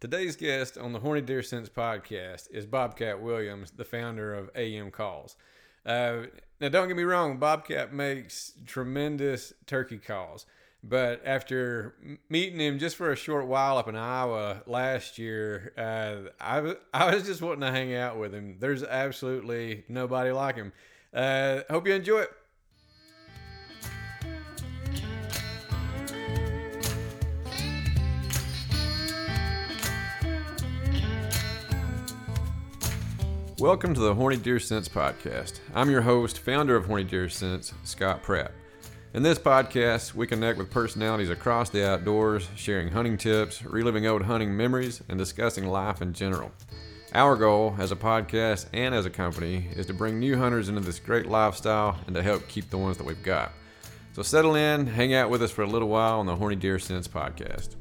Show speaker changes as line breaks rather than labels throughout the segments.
Today's guest on the Horny Deer Sense podcast is Bobcat Williams, the founder of AM Calls. Uh, now, don't get me wrong, Bobcat makes tremendous turkey calls. But after meeting him just for a short while up in Iowa last year, uh, I, I was just wanting to hang out with him. There's absolutely nobody like him. Uh, hope you enjoy it. Welcome to the Horny Deer Sense podcast. I'm your host, founder of Horny Deer Sense, Scott Pratt. In this podcast, we connect with personalities across the outdoors, sharing hunting tips, reliving old hunting memories, and discussing life in general. Our goal as a podcast and as a company is to bring new hunters into this great lifestyle and to help keep the ones that we've got. So settle in, hang out with us for a little while on the Horny Deer Sense podcast.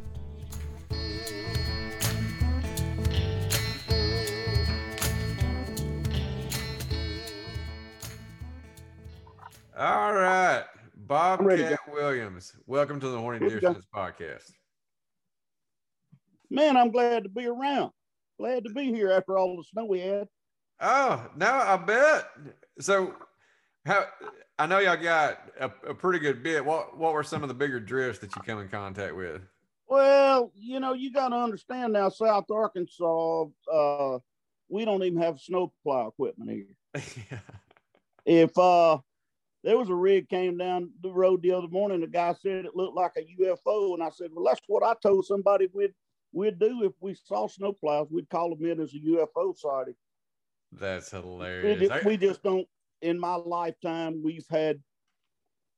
All right. Bobcat Williams, welcome to the Horny Deer podcast.
Man, I'm glad to be around. Glad to be here after all the snow we had.
Oh, no, I bet. So, how I know y'all got a, a, pretty good bit. What what were some of the bigger drifts that you come in contact with?
Well, you know, you got to understand now, South Arkansas, uh, we don't even have snowplow equipment here. yeah. If uh, there was a rig came down the road the other morning. The guy said it looked like a UFO, and I said, "Well, that's what I told somebody we'd we'd do if we saw snowplows. We'd call them in as a UFO sighting."
That's hilarious.
We, we just don't. In my lifetime, we've had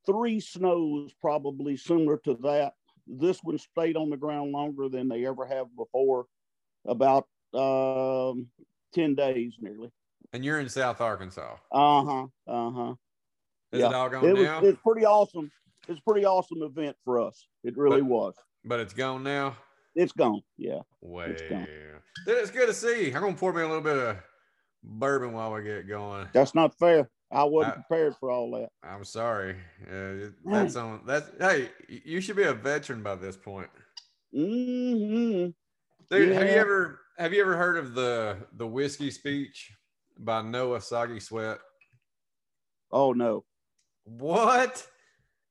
three snows probably similar to that. This one stayed on the ground longer than they ever have before, about um, ten days nearly.
And you're in South Arkansas.
Uh huh. Uh huh.
Is yeah. it all gone
it was,
now?
It's pretty awesome. It's a pretty awesome event for us. It really
but,
was.
But it's gone now.
It's gone. Yeah.
Well, it's, gone. Dude, it's good to see. I'm gonna pour me a little bit of bourbon while we get going.
That's not fair. I wasn't I, prepared for all that.
I'm sorry. Uh, that's on. That's hey. You should be a veteran by this point.
Mm-hmm.
Dude, yeah. have you ever have you ever heard of the the whiskey speech by Noah Soggy Sweat?
Oh no.
What?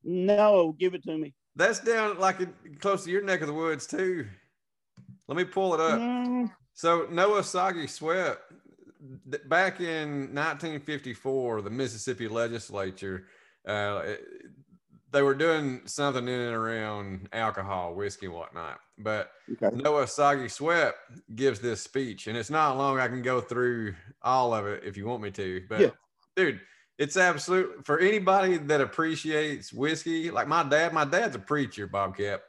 No, give it to me.
That's down like close to your neck of the woods too. Let me pull it up. Mm. So Noah Soggy Sweat, back in 1954, the Mississippi legislature, uh, they were doing something in and around alcohol, whiskey, whatnot. But okay. Noah Soggy Sweat gives this speech, and it's not long. I can go through all of it if you want me to. But yeah. dude, it's absolute for anybody that appreciates whiskey. Like my dad, my dad's a preacher, Bobcat.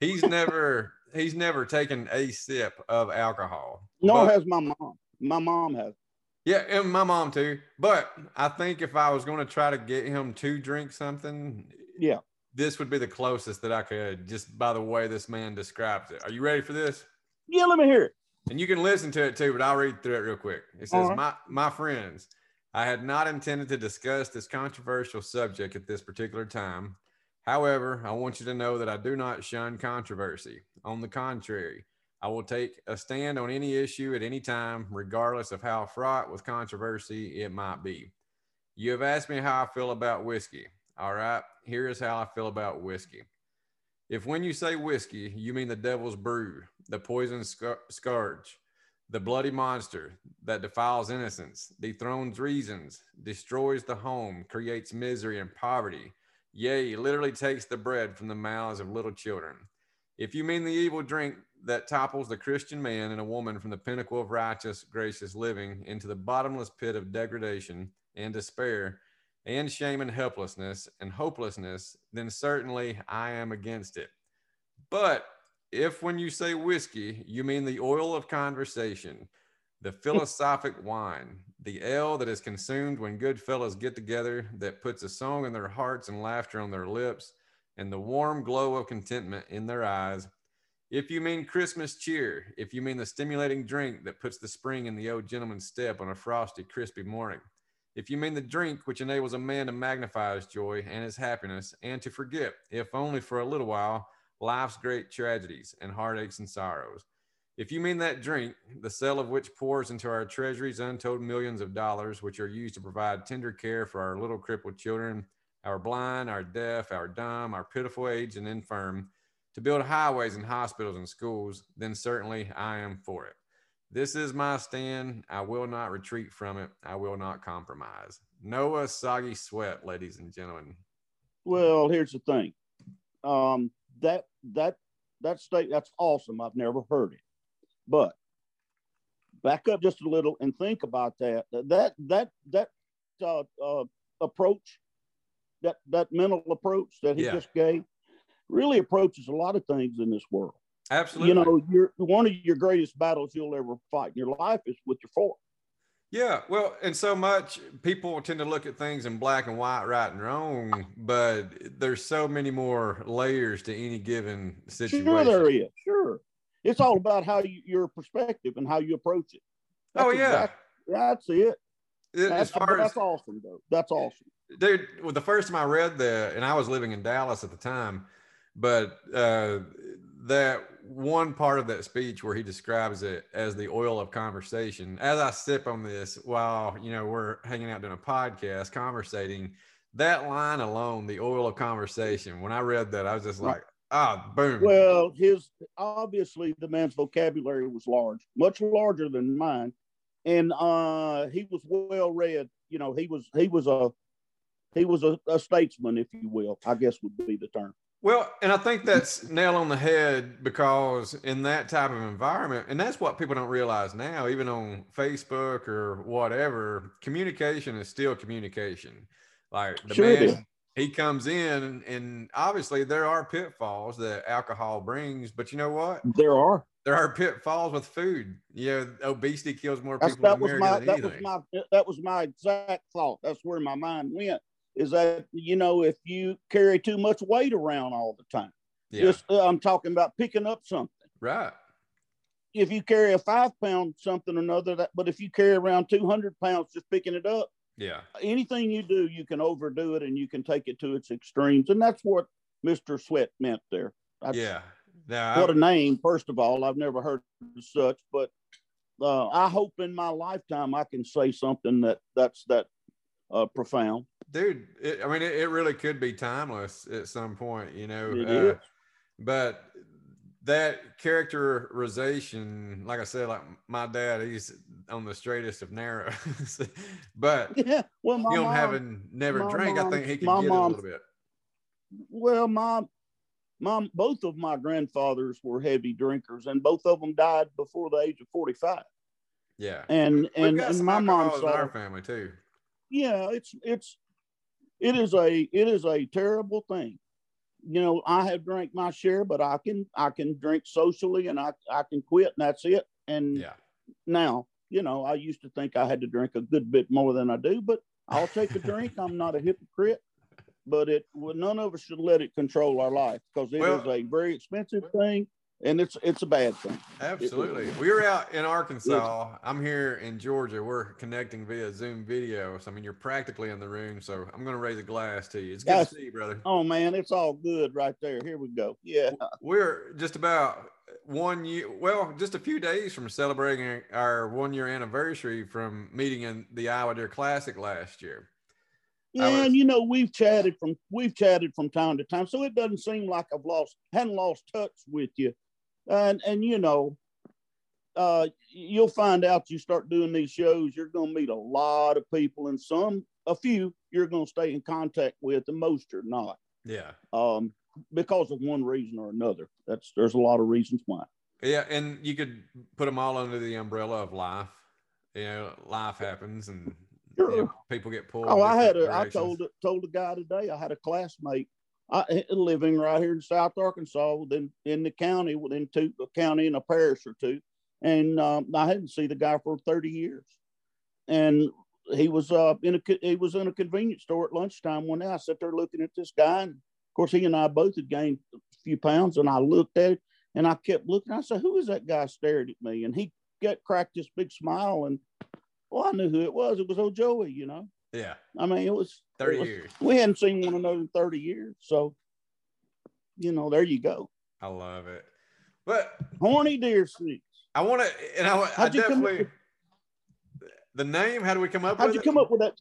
He's never he's never taken a sip of alcohol.
Nor has my mom. My mom has.
Yeah, and my mom too. But I think if I was going to try to get him to drink something,
yeah,
this would be the closest that I could, just by the way this man describes it. Are you ready for this?
Yeah, let me hear it.
And you can listen to it too, but I'll read through it real quick. It says, right. "My my friends." I had not intended to discuss this controversial subject at this particular time. However, I want you to know that I do not shun controversy. On the contrary, I will take a stand on any issue at any time, regardless of how fraught with controversy it might be. You have asked me how I feel about whiskey. All right, here is how I feel about whiskey. If when you say whiskey, you mean the devil's brew, the poison scourge, the bloody monster that defiles innocence, dethrones reasons, destroys the home, creates misery and poverty, yea, literally takes the bread from the mouths of little children. If you mean the evil drink that topples the Christian man and a woman from the pinnacle of righteous, gracious living into the bottomless pit of degradation and despair and shame and helplessness and hopelessness, then certainly I am against it. But if when you say whiskey, you mean the oil of conversation, the hmm. philosophic wine, the ale that is consumed when good fellows get together, that puts a song in their hearts and laughter on their lips, and the warm glow of contentment in their eyes. If you mean Christmas cheer, if you mean the stimulating drink that puts the spring in the old gentleman's step on a frosty, crispy morning, if you mean the drink which enables a man to magnify his joy and his happiness and to forget, if only for a little while, life's great tragedies and heartaches and sorrows. If you mean that drink, the sale of which pours into our treasuries untold millions of dollars, which are used to provide tender care for our little crippled children, our blind, our deaf, our dumb, our pitiful aged and infirm, to build highways and hospitals and schools, then certainly I am for it. This is my stand. I will not retreat from it. I will not compromise. Noah Soggy Sweat, ladies and gentlemen.
Well, here's the thing. Um, that that that state that's awesome. I've never heard it, but back up just a little and think about that. That that that uh, uh, approach, that that mental approach that he yeah. just gave, really approaches a lot of things in this world.
Absolutely.
You know, your one of your greatest battles you'll ever fight in your life is with your fork.
Yeah, well, and so much people tend to look at things in black and white, right and wrong, but there's so many more layers to any given situation.
Sure, there is. Sure, it's all about how you, your perspective and how you approach it.
That's oh yeah, exactly,
that's it. it that's, as, that's awesome, though. That's awesome,
dude. Well, the first time I read that, and I was living in Dallas at the time, but uh, that one part of that speech where he describes it as the oil of conversation. As I sip on this while you know we're hanging out doing a podcast, conversating, that line alone, the oil of conversation. When I read that, I was just like, ah, boom.
Well, his obviously the man's vocabulary was large, much larger than mine, and uh, he was well read. You know, he was he was a he was a, a statesman, if you will. I guess would be the term.
Well, and I think that's nail on the head because in that type of environment, and that's what people don't realize now, even on Facebook or whatever, communication is still communication. Like the sure man, he comes in, and obviously there are pitfalls that alcohol brings, but you know what?
There are.
There are pitfalls with food. You know, obesity kills more people that in America
my,
than
that
anything.
Was my, that was my exact thought. That's where my mind went is that you know if you carry too much weight around all the time. Yeah. just uh, i'm talking about picking up something.
Right.
If you carry a five pound something or another that but if you carry around 200 pounds just picking it up
yeah.
anything you do you can overdo it and you can take it to its extremes. And that's what mr sweat meant there.
That's, yeah.
Now, what I, a name first of all. I've never heard such but uh, i hope in my lifetime i can say something that that's that uh, profound
dude it, i mean it, it, really could be timeless at some point you know uh, but that characterization like i said like my dad he's on the straightest of narrow but
yeah well my
him
mom,
having never drank i think he can get mom, it a little bit.
Well mom mom both of my grandfathers were heavy drinkers and both of them died before the age of 45
yeah.
And and, and my mom's
our family too.
Yeah it's it's it is a it is a terrible thing. You know i have drank my share but i can i can drink socially and i i can quit and that's it. And
yeah.
now you know i used to think i had to drink a good bit more than i do but i'll take a drink. I'm not a hypocrite but it well, none of us should let it control our life because it well, is a very expensive thing and it's it's a bad thing.
Absolutely. It, we were out in Arkansas. I'm here in Georgia. We're connecting via Zoom video. So I mean you're practically in the room. So I'm gonna raise a glass to you. It's good to see you, brother.
Oh man, it's all good right there. Here we go. Yeah.
We're just about one year well, just a few days from celebrating our one year anniversary from meeting in the Iowa Deer Classic last year.
Yeah, was, and you know we've chatted from we've chatted from time to time, so it doesn't seem like I've lost hadn't lost touch with you and and you know uh, you'll find out you start doing these shows you're going to meet a lot of people and some a few you're going to stay in contact with and most you're not.
Yeah.
Um because of one reason or another. That's there's a lot of reasons why.
Yeah and you could put them all under the umbrella of life. You know life happens and sure. you know, people get pulled
oh i had a i told told a guy today i had a classmate I, living right here in South Arkansas, within in the county, within two a county and a parish or two, and um, I hadn't seen the guy for thirty years, and he was uh, in a he was in a convenience store at lunchtime one day. I sat there looking at this guy, and of course he and I both had gained a few pounds, and I looked at it, and I kept looking. I said, "Who is that guy staring at me?" And he got cracked this big smile, and well, I knew who it was. It was old Joey, you know.
Yeah.
I mean, it was
30 was, years.
We hadn't seen one another in 30 years. So, you know, there you go.
I love it. But
horny deer sense.
I want to, and I, I definitely the name. How do we come up?
With How'd you
it?
come up with that?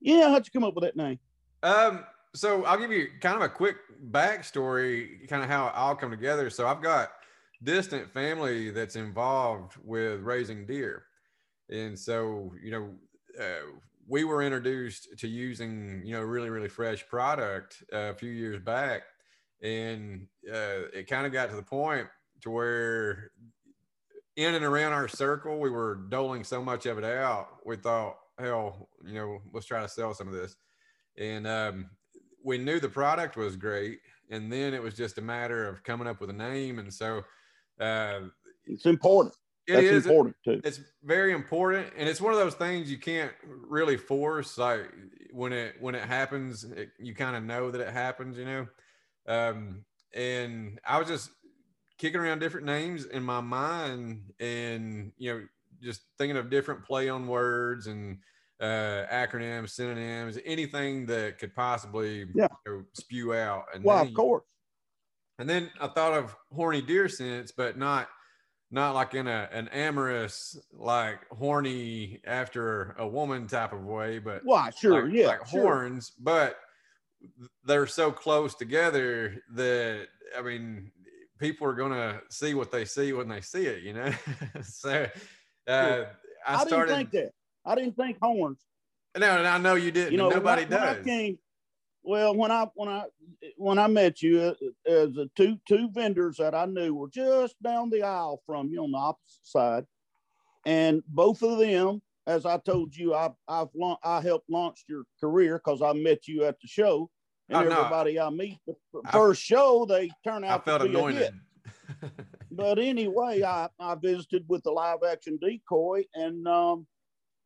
Yeah, how'd you come up with that name?
Um, so I'll give you kind of a quick backstory, kind of how it all come together. So I've got distant family that's involved with raising deer, and so you know, uh, we were introduced to using you know really really fresh product uh, a few years back, and uh, it kind of got to the point to where in and around our circle we were doling so much of it out. We thought, hell, you know, let's try to sell some of this, and um, we knew the product was great, and then it was just a matter of coming up with a name, and so. Uh,
it's important.
It That's is, important too. It's very important, and it's one of those things you can't really force. Like when it when it happens, it, you kind of know that it happens, you know. Um, and I was just kicking around different names in my mind, and you know, just thinking of different play on words and uh, acronyms, synonyms, anything that could possibly yeah. you know, spew out.
And well, then, of course.
And then I thought of horny deer sense, but not not like in a an amorous like horny after a woman type of way but
why? Sure
like,
yeah
like
sure.
horns but they're so close together that i mean people are gonna see what they see when they see it you know? So uh, I,
I
started
didn't think that. I didn't think horns
no and i know you didn't you know nobody
when,
does
when I came, well, when I when I when I met you, uh, as the two two vendors that I knew were just down the aisle from you on the opposite side, and both of them, as I told you, I I've I helped launch your career because I met you at the show, and oh, everybody. I meet the first I, show they turn out I felt to be anointed. a hit. but anyway, I I visited with the live action decoy and um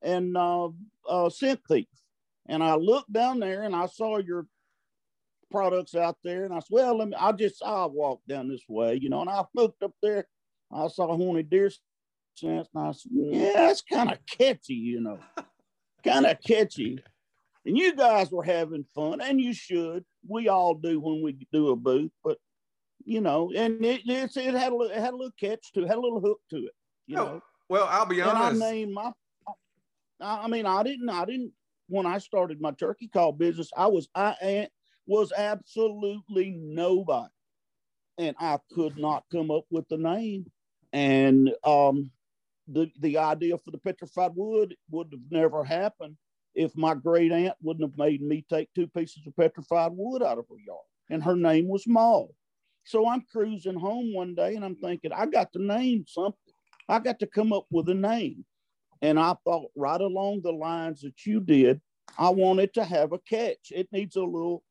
and uh, uh scent thief and I looked down there and I saw your products out there. And I said, well, let me, I just, I'll walk down this way, you know. And I looked up there, I saw horny deer sense. And I said, yeah, it's kind of catchy, you know, kind of catchy. And you guys were having fun, and you should. We all do when we do a booth, but you know, and it it, it had a it had a little catch to it, had a little hook to it. You oh, know.
Well, I'll be honest.
And I named my. I mean, I didn't. I didn't when I started my turkey call business, I was I was absolutely nobody, and I could not come up with the name. And um, the the idea for the petrified wood would have never happened if my great aunt wouldn't have made me take two pieces of petrified wood out of her yard, and her name was Maud. So I'm cruising home one day, and I'm thinking, I got to name something. I got to come up with a name. And I thought right along the lines that you did, I want it to have a catch. It needs a little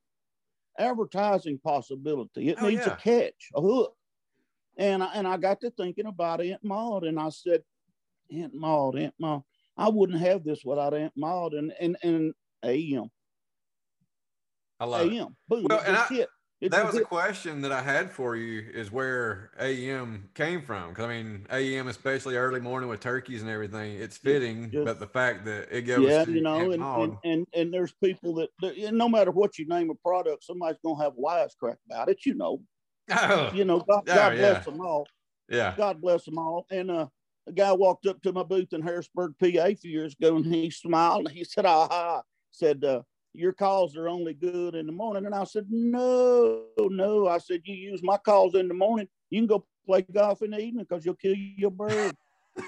advertising possibility. It oh, needs yeah. a catch, a hook. And I, and I got to thinking about Aunt Maud, and I said, Aunt Maud, Aunt Maud, I wouldn't have this without Aunt Maud and and and AM.
I love AM. It. Boom. Well, and I, that was a question that I had for you is where AM came from. Because I mean, AM, especially early morning with turkeys and everything, it's fitting. Just, but the fact that it goes,
yeah, you know, and, and, and and there's people that, that no matter what you name a product, somebody's gonna have a wisecrack about it. You know, oh. you know, God, oh, God bless yeah. them all.
Yeah,
God bless them all. And uh, a guy walked up to my booth in Harrisburg, PA, a few years ago, and he smiled and he said, "Aha!" Said, uh, your calls are only good in the morning. And I said, no, no. I said, you use my calls in the morning. You can go play golf in the evening because you'll kill your bird.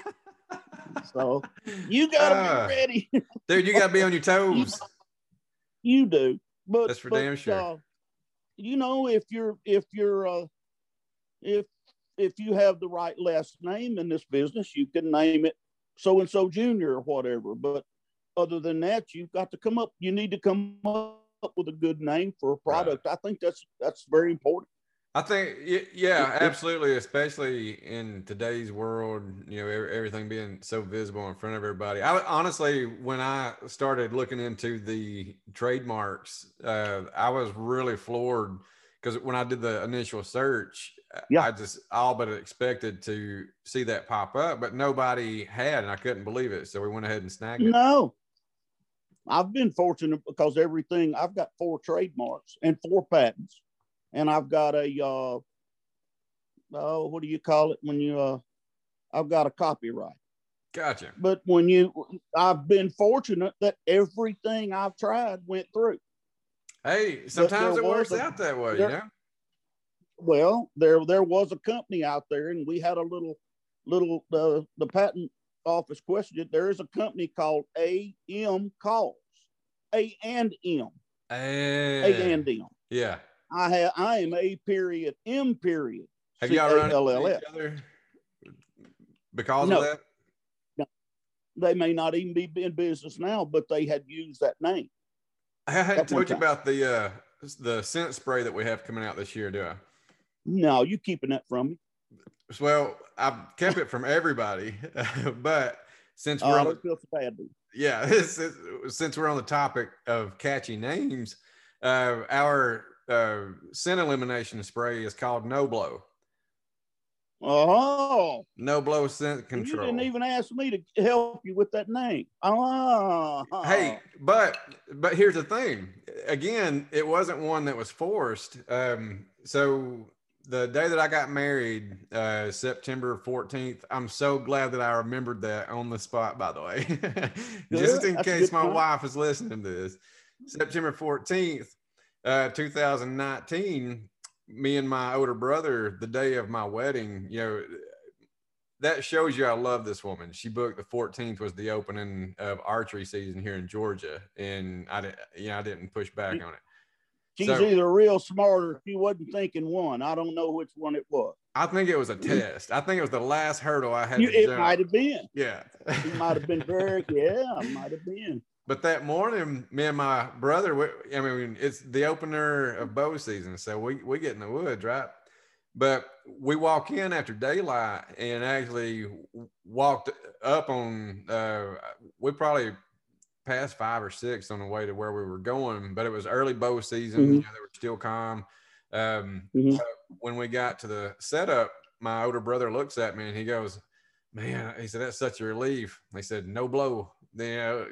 so you got to uh, be ah. ready.
dude, you got to be on your toes.
You, you do. But
that's for
but,
damn sure.
Uh, you know, if you're, if you're, uh, if, if you have the right last name in this business, you can name it so and so junior or whatever. But other than that, you've got to come up. You need to come up with a good name for a product. Right. I think that's that's very important.
I think, yeah, absolutely. Especially in today's world, you know, everything being so visible in front of everybody. I honestly, when I started looking into the trademarks, uh, I was really floored because when I did the initial search, yeah. I just all but expected to see that pop up, but nobody had, and I couldn't believe it. So we went ahead and snagged it.
No, I've been fortunate because everything I've got four trademarks and four patents, and I've got a uh, oh, what do you call it when you uh, I've got a copyright.
Gotcha.
But when you, I've been fortunate that everything I've tried went through.
Hey, sometimes it works a, out that way, there, you know.
Well, there there was a company out there, and we had a little little uh, the patent office question. There is a company called AM Calls, A and M,
A,
a and M.
Yeah.
I have I am A period M period.
Have y'all run into each other because no. of that?
No. They may not even be in business now, but they had used that name.
I hadn't told you about the uh the scent spray that we have coming out this year, do I?
No, you keeping that from me.
Well, I've kept it from everybody, but since we're oh, on
the, bad,
yeah, since we're on the topic of catchy names, uh, our uh, scent elimination spray is called No Blow.
Oh,
no blow scent control.
You didn't even ask me to help you with that name. Oh,
hey, but but here's the thing. Again, it wasn't one that was forced. Um, so the day that I got married, uh, September 14th, I'm so glad that I remembered that on the spot, by the way, just in case my wife is listening to this. September 14th, uh, 2019, me and my older brother, the day of my wedding, you know, that shows you I love this woman. She booked the 14th was the opening of archery season here in Georgia, and I didn't, you know, I didn't push back on it.
She's so, either real smart or she wasn't thinking one. I don't know which one it was.
I think it was a test. I think it was the last hurdle I had.
You, it might have been.
Yeah,
it might have been very. Yeah, it might have been.
But that morning, me and my brother, we, I mean, it's the opener of bow season. So we, we get in the woods, right? But we walk in after daylight and actually walked up on, uh, we probably passed five or six on the way to where we were going, but it was early bow season. Mm-hmm. You know, they were still calm. Um, mm-hmm. when we got to the setup, my older brother looks at me and he goes, man, he said, that's such a relief. He said, no blow you know,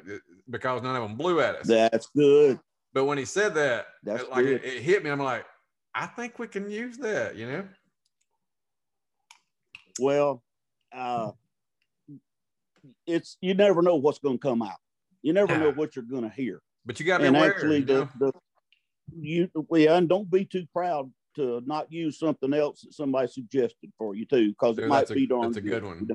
because none of them blew at us.
That's good.
But when he said that, That's like it, it, hit me. I'm like, I think we can use that, you know?
Well, uh, it's you never know what's going to come out. You never yeah. know what you're going to hear.
But you got to be aware.
Actually, the, the, you yeah, and don't be too proud to not use something else that somebody suggested for you too, because it might
a,
be darn.
That's a good, good one.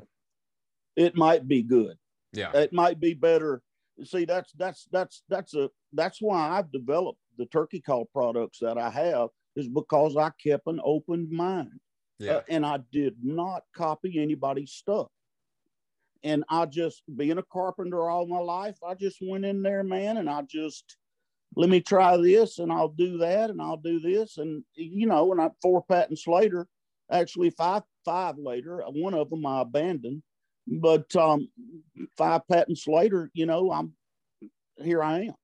It might be good.
Yeah.
It might be better. See, that's that's that's that's a that's why I've developed the turkey call products that I have is because I kept an open mind.
Yeah. Uh,
and I did not copy anybody's stuff. And I just being a carpenter all my life, I just went in there, man, and I just let me try this and I'll do that and I'll do this. And you know, and I four patents later, actually five five later, one of them I abandoned but um, five patents later, you know, I'm here. I am.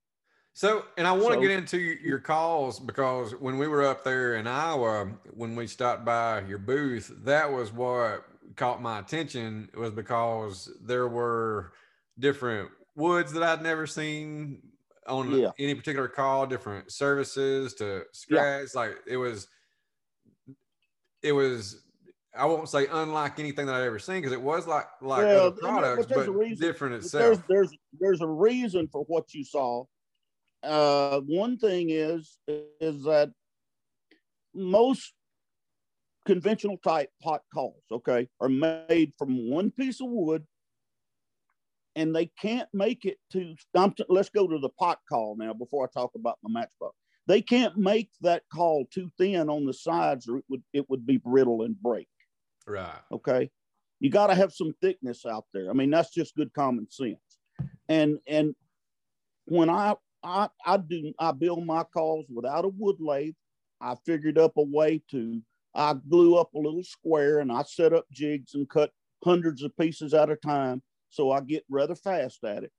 So, and I want so, to get into your calls because when we were up there in Iowa, when we stopped by your booth, that was what caught my attention was because there were different woods that I'd never seen on yeah. any particular call, different services to scratch. Yeah. Like it was, it was I won't say unlike anything that I've ever seen because it was like like well, other products, but, but different itself.
There's, there's there's a reason for what you saw. Uh, one thing is is that most conventional type pot calls, okay, are made from one piece of wood, and they can't make it to. let's go to the pot call now before I talk about my matchbox. They can't make that call too thin on the sides, or it would it would be brittle and break.
Right.
Okay. You got to have some thickness out there. I mean, that's just good common sense. And and when I I I do I build my calls without a wood lathe. I figured up a way to I glue up a little square and I set up jigs and cut hundreds of pieces at a time. So I get rather fast at it.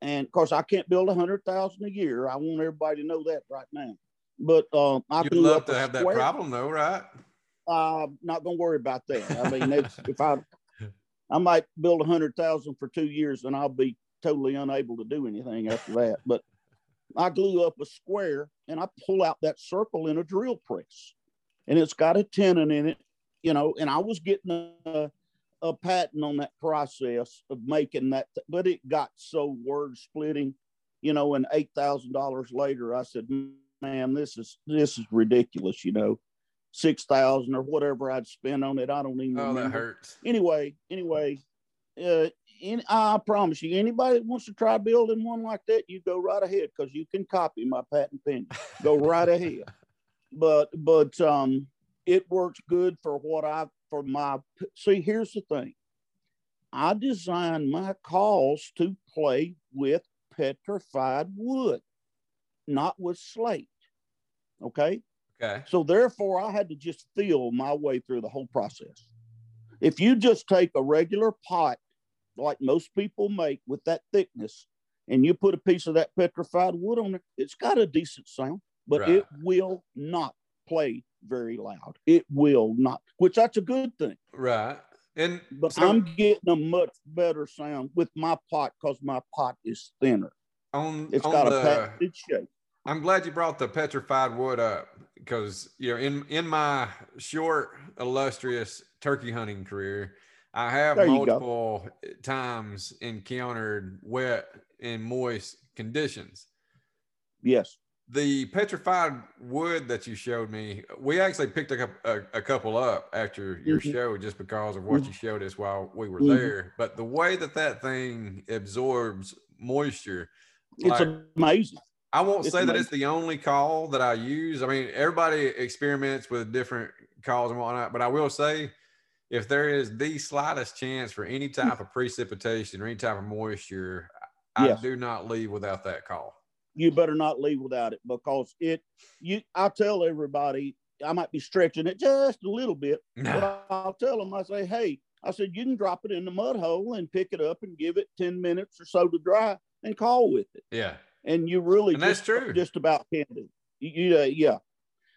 And of course, I can't build a hundred thousand a year. I want everybody to know that right now. But um, I
you'd love to have square. that problem, though, right?
I'm not going to worry about that. I mean, if I, I might build a hundred thousand for two years, and I'll be totally unable to do anything after that. But I glue up a square and I pull out that circle in a drill press, and it's got a tenon in it, you know. And I was getting a, a patent on that process of making that, but it got so word splitting, you know, and eight thousand dollars later, I said, "Man, this is this is ridiculous," you know, six thousand or whatever I'd spend on it. I don't even.
Oh,
remember.
that hurts.
Anyway, anyway, uh, in, I promise you, anybody that wants to try building one like that, you go right ahead because you can copy my patent pen. Go right ahead. But but um, it works good for what I for my. See, here's the thing. I designed my calls to play with petrified wood, not with slate. Okay.
Okay.
So therefore, I had to just feel my way through the whole process. If you just take a regular pot, like most people make with that thickness, and you put a piece of that petrified wood on it, it's got a decent sound, but
Right.
it will not play very loud. It will not, which that's a good thing.
Right. And
But
So-
I'm getting a much better sound with my pot because my pot is thinner.
on
It's
on
got
the,
a patented shape.
I'm glad you brought the petrified wood up because you know in in my short illustrious turkey hunting career, I have
There
multiple times encountered wet and moist conditions.
Yes.
The petrified wood that you showed me, we actually picked a, a, a couple up after your
Mhm.
show just because of what
Mhm.
you showed us while we were
Mhm.
there. But the way that that thing absorbs moisture,
It's
Like-
amazing.
I won't
It's
say that it's the only call that I use. I mean, everybody experiments with different calls and whatnot, but I will say if there is the slightest chance for any type of precipitation or any type of moisture, I
Yes.
do not leave without that call.
You better not leave without it because it you I tell everybody I might be stretching it just a little bit, but I'll tell them I say, hey, I said you can drop it in the mud hole and pick it up and give it 10 minutes or so to dry and call with it.
Yeah.
And you really
And that's
just,
true.
just about can do. You, you- uh, yeah.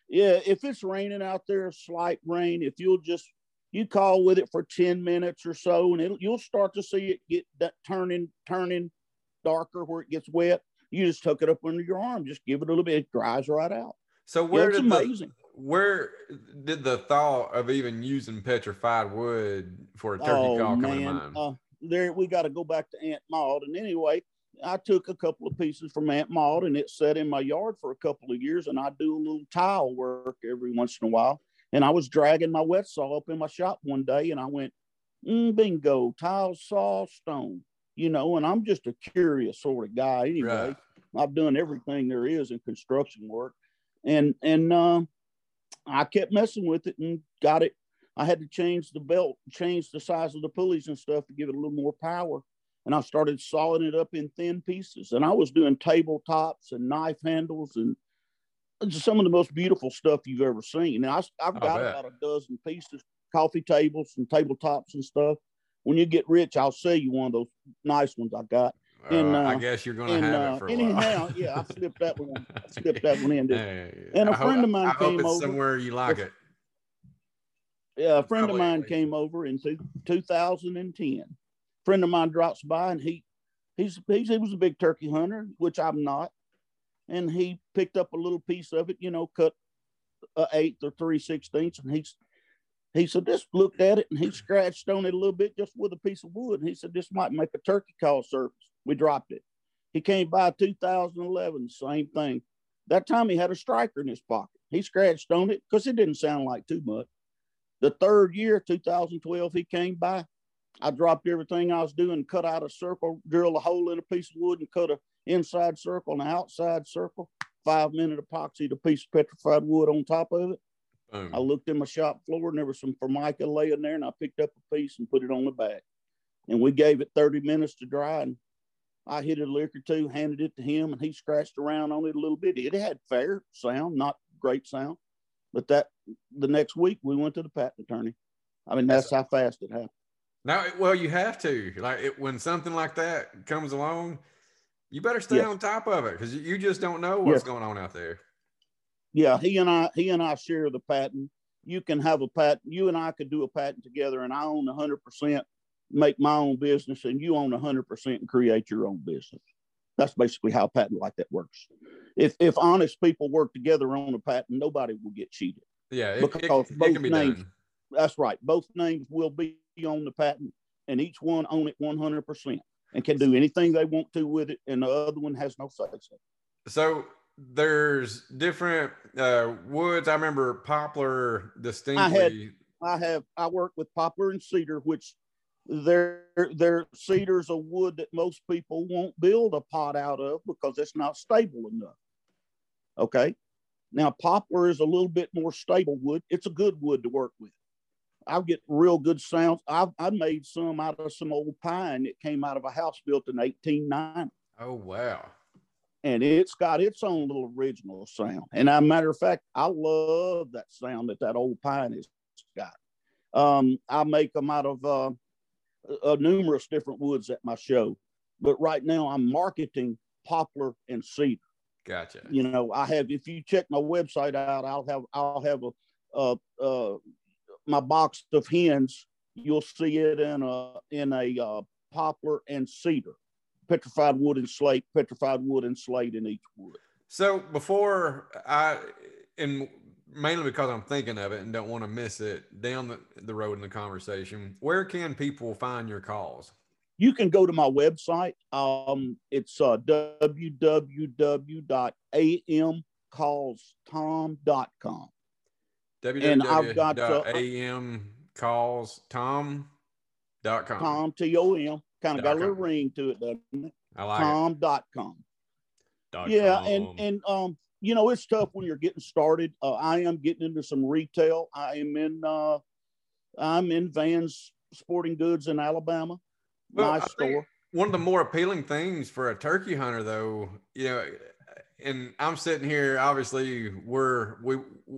Yeah. If it's raining out there, slight rain, if you'll just you call with it for 10 minutes or so and it'll, you'll start to see it get that turning, turning darker where it gets wet. You just tuck it up under your arm, just give it a little bit, it dries right out.
So
Yeah,
where
it's
did the, where did the thought of even using petrified wood for a turkey
oh
call come to
man,
mind?
uh, there we got to go back to Aunt Maud. And anyway, I took a couple of pieces from Aunt Maud, and it sat in my yard for a couple of years. And I do a little tile work every once in a while. And I was dragging my wet saw up in my shop one day, and I went, mm, "Bingo, tile saw stone." You know, and I'm just a curious sort of guy anyway.
Right.
I've done everything there is in construction work, and and uh, I kept messing with it and got it. I had to change the belt, change the size of the pulleys and stuff to give it a little more power. And I started sawing it up in thin pieces. And I was doing tabletops and knife handles and just some of the most beautiful stuff you've ever seen. And I, I've got about a dozen pieces, coffee tables and tabletops and stuff. When you get rich, I'll sell you one of those nice ones I got. And,
Uh, I
uh,
guess you're going to have
uh,
it for a
anyhow,
while.
yeah, I slipped that one. I slipped that one in.
Hey,
And a
I hope-
friend of mine
I hope
came
it's
over.
somewhere you like it.
Yeah, a friend of mine came over in two, 2010. Friend of mine drops by and he he's, he's he was a big turkey hunter, which I'm not. And he picked up a little piece of it, you know, cut a eighth or three sixteenths, and he's he said just looked at it and he scratched on it a little bit just with a piece of wood. And he said this might make a turkey call surface. We dropped it. He came by 2011, same thing. That time he had a striker in his pocket. He scratched on it because it didn't sound like too much. The third year, 2012, he came by. I dropped everything I was doing, cut out a circle, drilled a hole in a piece of wood, and cut a inside circle and an outside circle. Five minute epoxy, a piece of petrified wood on top of it.
Boom.
I looked in my shop floor and there was some formica laying there, and I picked up a piece and put it on the back. And we gave it 30 minutes to dry, and I hit it a lick or two, handed it to him, and he scratched around on it a little bit. It had fair sound, not great sound. But that the next week we went to the patent attorney. I mean, that's how fast it happened.
Now, well, you have to like it, when something like that comes along, you better stay
Yes.
on top of it because you just don't know what's
Yes.
going on out there.
Yeah, he and I, he and I share the patent. You can have a patent. You and I could do a patent together, and I own hundred percent, make my own business, and you own hundred percent and create your own business. That's basically how a patent like that works. If if honest people work together on a patent, nobody will get cheated.
Yeah, it, it,
Because
it
both
can be
names-
done.
That's right. Both names will be on the patent, and each one own it 100% and can do anything they want to with it, and the other one has no say so.
So there's different uh, woods. I remember poplar distinctly.
I had, I have, I work with poplar and cedar, which they're, they're cedar's a wood that most people won't build a pot out of because it's not stable enough. Okay. Now, poplar is a little bit more stable wood. It's a good wood to work with. I get real good sounds. I've I made some out of some old pine that came out of a house built in 1890.
Oh wow!
And it's got its own little original sound. And as a matter of fact, I love that sound that that old pine has got. Um, I make them out of uh, uh, numerous different woods at my show, but right now I'm marketing poplar and cedar.
Gotcha.
You know, I have. If you check my website out, I'll have I'll have a uh, uh, my box of hens. You'll see it in a in a uh, poplar and cedar, petrified wood and slate, petrified wood and slate in each wood.
So before I, and mainly because I'm thinking of it and don't want to miss it down the, the road in the conversation, where can people find your calls?
You can go to my website. Um, it's uh, www.amcallstom.com.
And I've got uh, amcallstom.com.
Tom, T O M. Kind of got a little ring to it, doesn't it?
I like
Tom.com. Yeah. Com. And, and, um, you know, it's tough when you're getting started. Uh, I am getting into some retail. I am in, uh, I'm in Vans Sporting Goods in Alabama. Well, my store.
One of the more appealing things for a turkey hunter, though, you know, and I'm sitting here. Obviously, we're we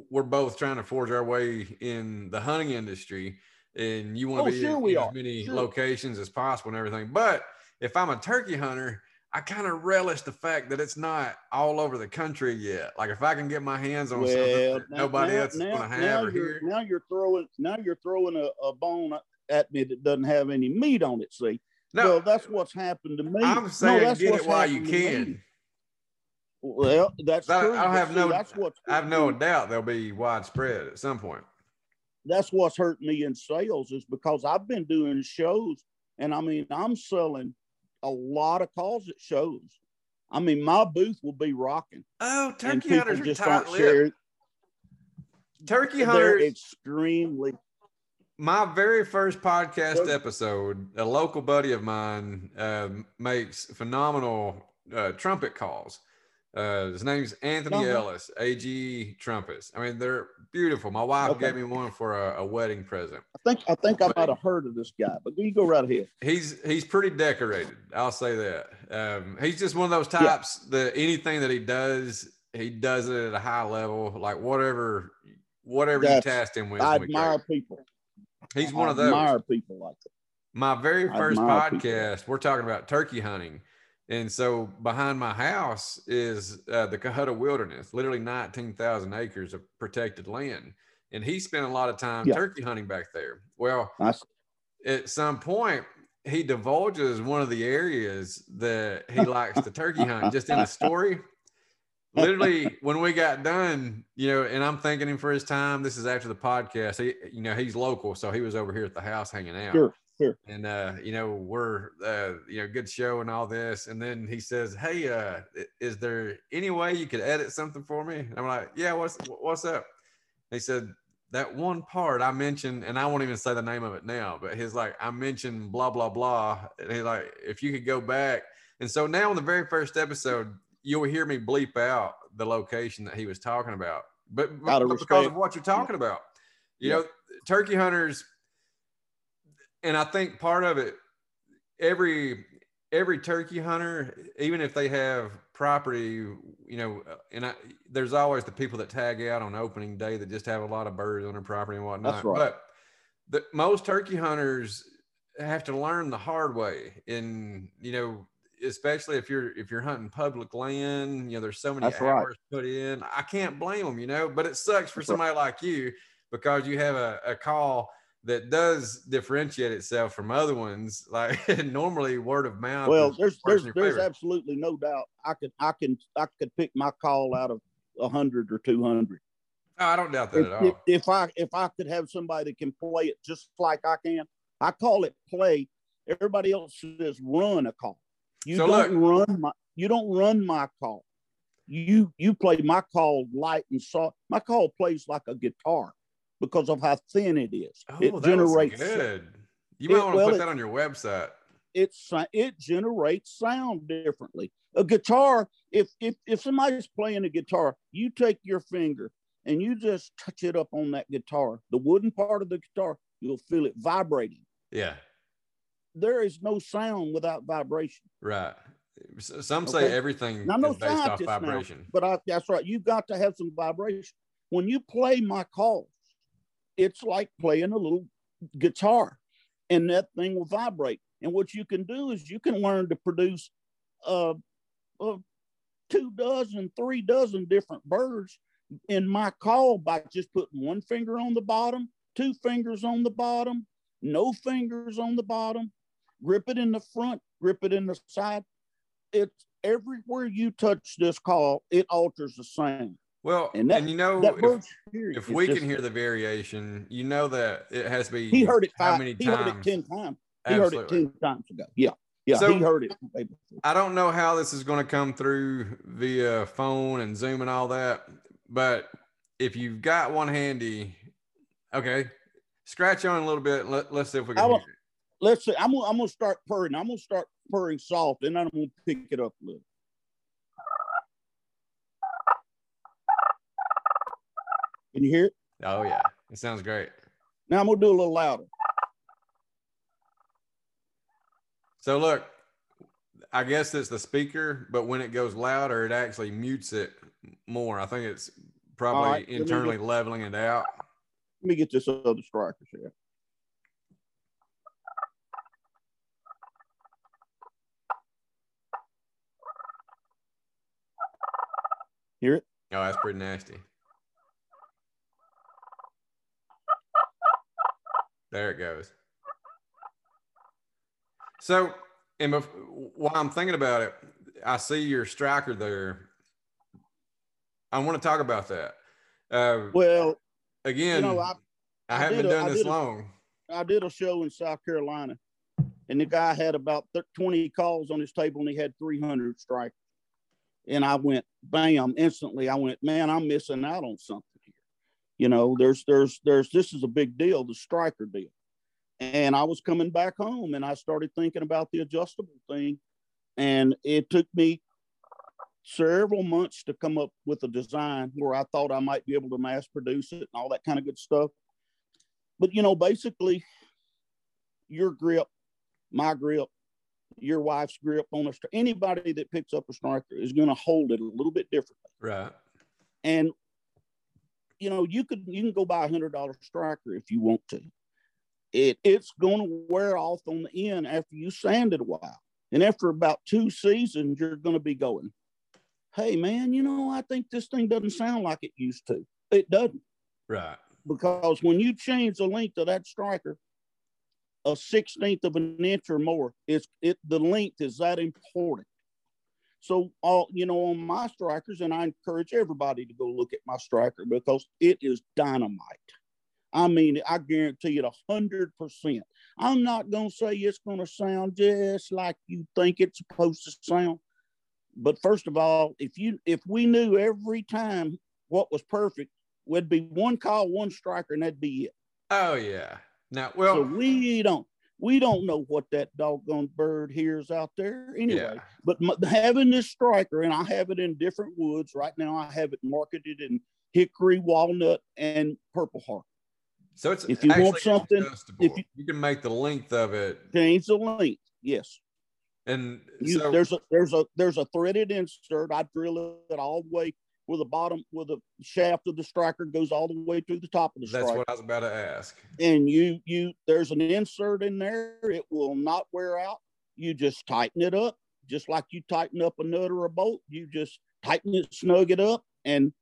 we're both trying to forge our way in the hunting industry, and you want to
oh,
be
sure
in,
as
many
sure.
locations as possible and everything. But if I'm a turkey hunter, I kind of relish the fact that it's not all over the country yet. Like if I can get my hands on
well,
something
now,
nobody
now,
else is
now,
going to have
you're,
here.
Now you're throwing now you're throwing a, a bone at me that doesn't have any meat on it. See,
no,
well, that's what's happened to me.
I'm saying
no, that's
get it while you
happened to me.
can.
Well, that's
I,
true.
I have no,
That's what
I have no doubt they'll be widespread at some point.
That's what's hurt me in sales is because I've been doing shows, and I mean I'm selling a lot of calls at shows. I mean my booth will be rocking.
Oh, turkey hunters are
just
tight
share.
lipped. Turkey
They're
hunters.
extremely.
My very first podcast episode, a local buddy of mine um, makes phenomenal uh, trumpet calls. Uh, his name's Anthony
Uh-huh.
Ellis, AG trumpets. I mean, they're beautiful. My wife
Okay.
gave me one for a, a wedding present.
I think I think I might have heard of this guy, but you go right ahead.
He's he's pretty decorated. I'll say that. Um, he's just one of those
Yeah.
types that anything that he does, he does it at a high level. Like whatever, whatever
That's-
you tasked him with.
I admire people.
He's
I
one of those.
Admire people like that.
My very first
admire people.
podcast, we're talking about turkey hunting. And so behind my house is uh, the Cohutta Wilderness, literally 19,000 acres of protected land. And he spent a lot of time
Yeah.
turkey hunting back there. Well,
s-
at some point, he divulges one of the areas that he likes to turkey hunt just in a story. Literally, when we got done, you know, and I'm thanking him for his time. This is after the podcast. He, you know, he's local, so he was over here at the house hanging out
Sure, sure.
and uh you know we're uh you know good show and all this and then he says hey uh is there any way you could edit something for me? And i'm like yeah what's what's up? He said that one part i mentioned and i won't even say the name of it now but he's like i mentioned blah blah blah and he's like if you could go back and so now in the very first episode you'll hear me bleep out the location that he was talking about but, but because of what you're talking about. You
Yeah.
know turkey hunters and I think part of it, every every turkey hunter, even if they have property, you know, and I, there's always the people that tag out on opening day that just have a lot of birds on their property and whatnot.
That's right.
But the, most turkey hunters have to learn the hard way, and you know, especially if you're if you're hunting public land, you know, there's so many
That's right.
put in. I can't blame them, you know, but it sucks for
That's right.
somebody like you because you have a, a call that does differentiate itself from other ones. Like normally word of mouth.
Well, there's there's there's
favorite.
absolutely no doubt. I could I can I could pick my call out of a hundred or two hundred.
Oh, I don't doubt that
If,
at all.
if, if I if I could have somebody that can play it just like I can, I call it play. Everybody else says run a call. You so don't look, run my you don't run my call. You you play my call light and soft. My call plays like a guitar because of how thin it is.
Oh, it generates good. You might it, want to well, put that on your website.
It's it generates sound differently. A guitar, if if if somebody's playing a guitar, you take your finger and you just touch it up on that guitar, the wooden part of the guitar, you'll feel it vibrating.
Yeah.
There is no sound without vibration.
Right. Some say okay? everything now, is based off vibration. Now,
but I, that's right. You've got to have some vibration. When you play my calls, it's like playing a little guitar and that thing will vibrate. And what you can do is you can learn to produce uh, uh, two dozen, three dozen different birds in my call by just putting one finger on the bottom, two fingers on the bottom, no fingers on the bottom, grip it in the front, grip it in the side. It's everywhere you touch this call, it alters the sound.
Well, and, that, and you know, if, if we just, can hear the variation, you know that it has to be.
He heard it five, how many he times? He heard it ten times. He Absolutely. heard it ten times ago. Yeah, yeah, so, he heard it.
I don't know how this is going to come through via phone and Zoom and all that, but if you've got one handy, okay, scratch on a little bit. Let, us see if we can will, hear it.
Let's see. I'm I'm gonna start purring. I'm gonna start purring soft, and then I'm gonna pick it up a little. Can you hear it?
Oh yeah, it sounds great.
Now I'm gonna do a little louder.
So look, I guess it's the speaker, but when it goes louder, it actually mutes it more. I think it's probably right, internally get, leveling it out.
Let me get this other striker here. Hear it?
Oh, that's pretty nasty. There it goes. So, and while I'm thinking about it, I see your striker there. I want to talk about that.
Uh, well,
again, you know, I, I, I haven't been doing this long.
A, I did a show in South Carolina, and the guy had about 20 calls on his table, and he had 300 strikers. And I went, bam! Instantly, I went, man, I'm missing out on something. You know, there's, there's, there's. This is a big deal, the striker deal. And I was coming back home, and I started thinking about the adjustable thing, and it took me several months to come up with a design where I thought I might be able to mass produce it and all that kind of good stuff. But you know, basically, your grip, my grip, your wife's grip on a striker, anybody that picks up a striker is going to hold it a little bit differently.
Right.
And you know, you could you can go buy a hundred dollar striker if you want to. It it's going to wear off on the end after you sand it a while. And after about two seasons, you're going to be going, hey man, you know, I think this thing doesn't sound like it used to. It doesn't.
Right.
Because when you change the length of that striker a sixteenth of an inch or more, it's it the length is that important. So all you know on my strikers, and I encourage everybody to go look at my striker because it is dynamite. I mean, I guarantee it a hundred percent. I'm not gonna say it's gonna sound just like you think it's supposed to sound, but first of all, if you if we knew every time what was perfect, would be one call, one striker, and that'd be it.
Oh yeah. Now, well,
so we don't we don't know what that doggone bird hears out there anyway. Yeah. But m- having this striker, and I have it in different woods right now. I have it marketed in hickory, walnut, and purple heart.
So it's if you want something, if you, you, can make the length of it
change the length. Yes.
And
you, so, there's a there's a there's a threaded insert. I drill it all the way where the bottom where the shaft of the striker goes all the way to the top of the striker.
That's what I was about to ask.
And you you there's an insert in there. It will not wear out. You just tighten it up, just like you tighten up a nut or a bolt. You just tighten it, snug it up, and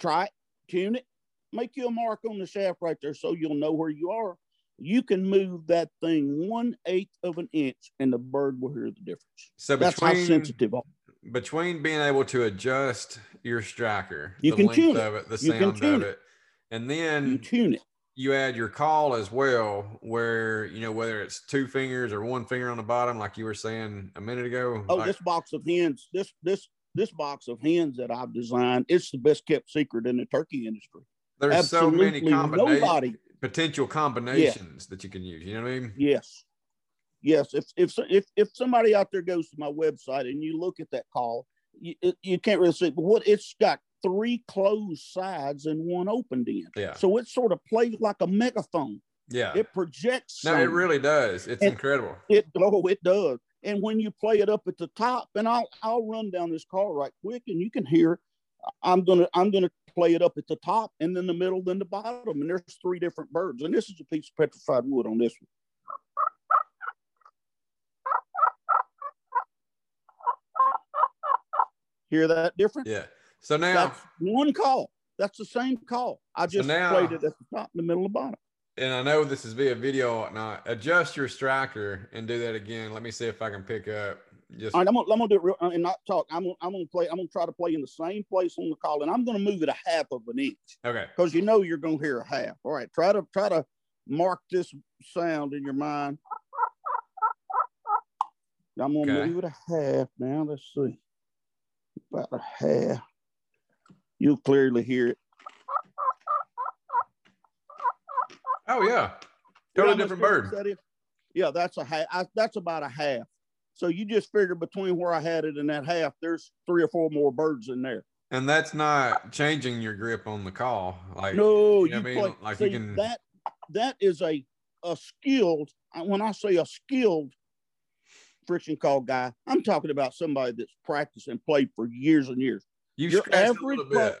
try it, tune it, make you a mark on the shaft right there so you'll know where you are you can move that thing one eighth of an inch and the bird will hear the difference.
So that's between, how sensitive. Between being able to adjust your striker,
you
the
can
length
tune
of it, the sound of it, and then
you tune it.
you add your call as well, where you know whether it's two fingers or one finger on the bottom, like you were saying a minute ago.
Oh,
like,
this box of hens, this this this box of hens that I've designed, it's the best kept secret in the turkey industry.
there's
absolutely
so many combinations,
nobody-
potential combinations that you can use. You know what I mean?
Yes. Yes. If if if if somebody out there goes to my website and you look at that call, you, you can't really see, but what it's got three closed sides and one opened end.
Yeah.
So it sort of plays like a megaphone.
Yeah.
It projects.
no, it really does. It's
And-
incredible.
It oh, it does. And when you play it up at the top, and I'll I'll run down this call right quick, and you can hear. I'm gonna I'm gonna play it up at the top, and then the middle, then the bottom, and there's three different birds, and this is a piece of petrified wood on this one. Hear that difference?
Yeah. So now,
That's one call. That's the same call. I just
now-
played it at the top, in the middle, and the bottom.
and I know this is via video. Now adjust your striker and do that again. Let me see if I can pick up. Just
All right, I'm gonna, I'm gonna do it real, uh, and not talk. I'm gonna, I'm gonna play. I'm gonna try to play in the same place on the call, and I'm gonna move it a half of an inch
okay.
because you know you're gonna hear a half. All right, try to try to mark this sound in your mind. I'm gonna
Okay.
move it a half now. Let's see, about a half. You'll clearly hear it.
Oh yeah.
You know
Totally different bird.
That is? Yeah, that's a half. I, that's about a half. So you just figure between where I had it and that half, there's three or four more birds in there.
And that's not changing your grip on the call. Like
No,
you know
you,
what I mean?
play.
Like
see,
you can-
that that is a a skilled. When I say a skilled friction call guy, I'm talking about somebody that's practiced and played for years and years.
you
your average
bit.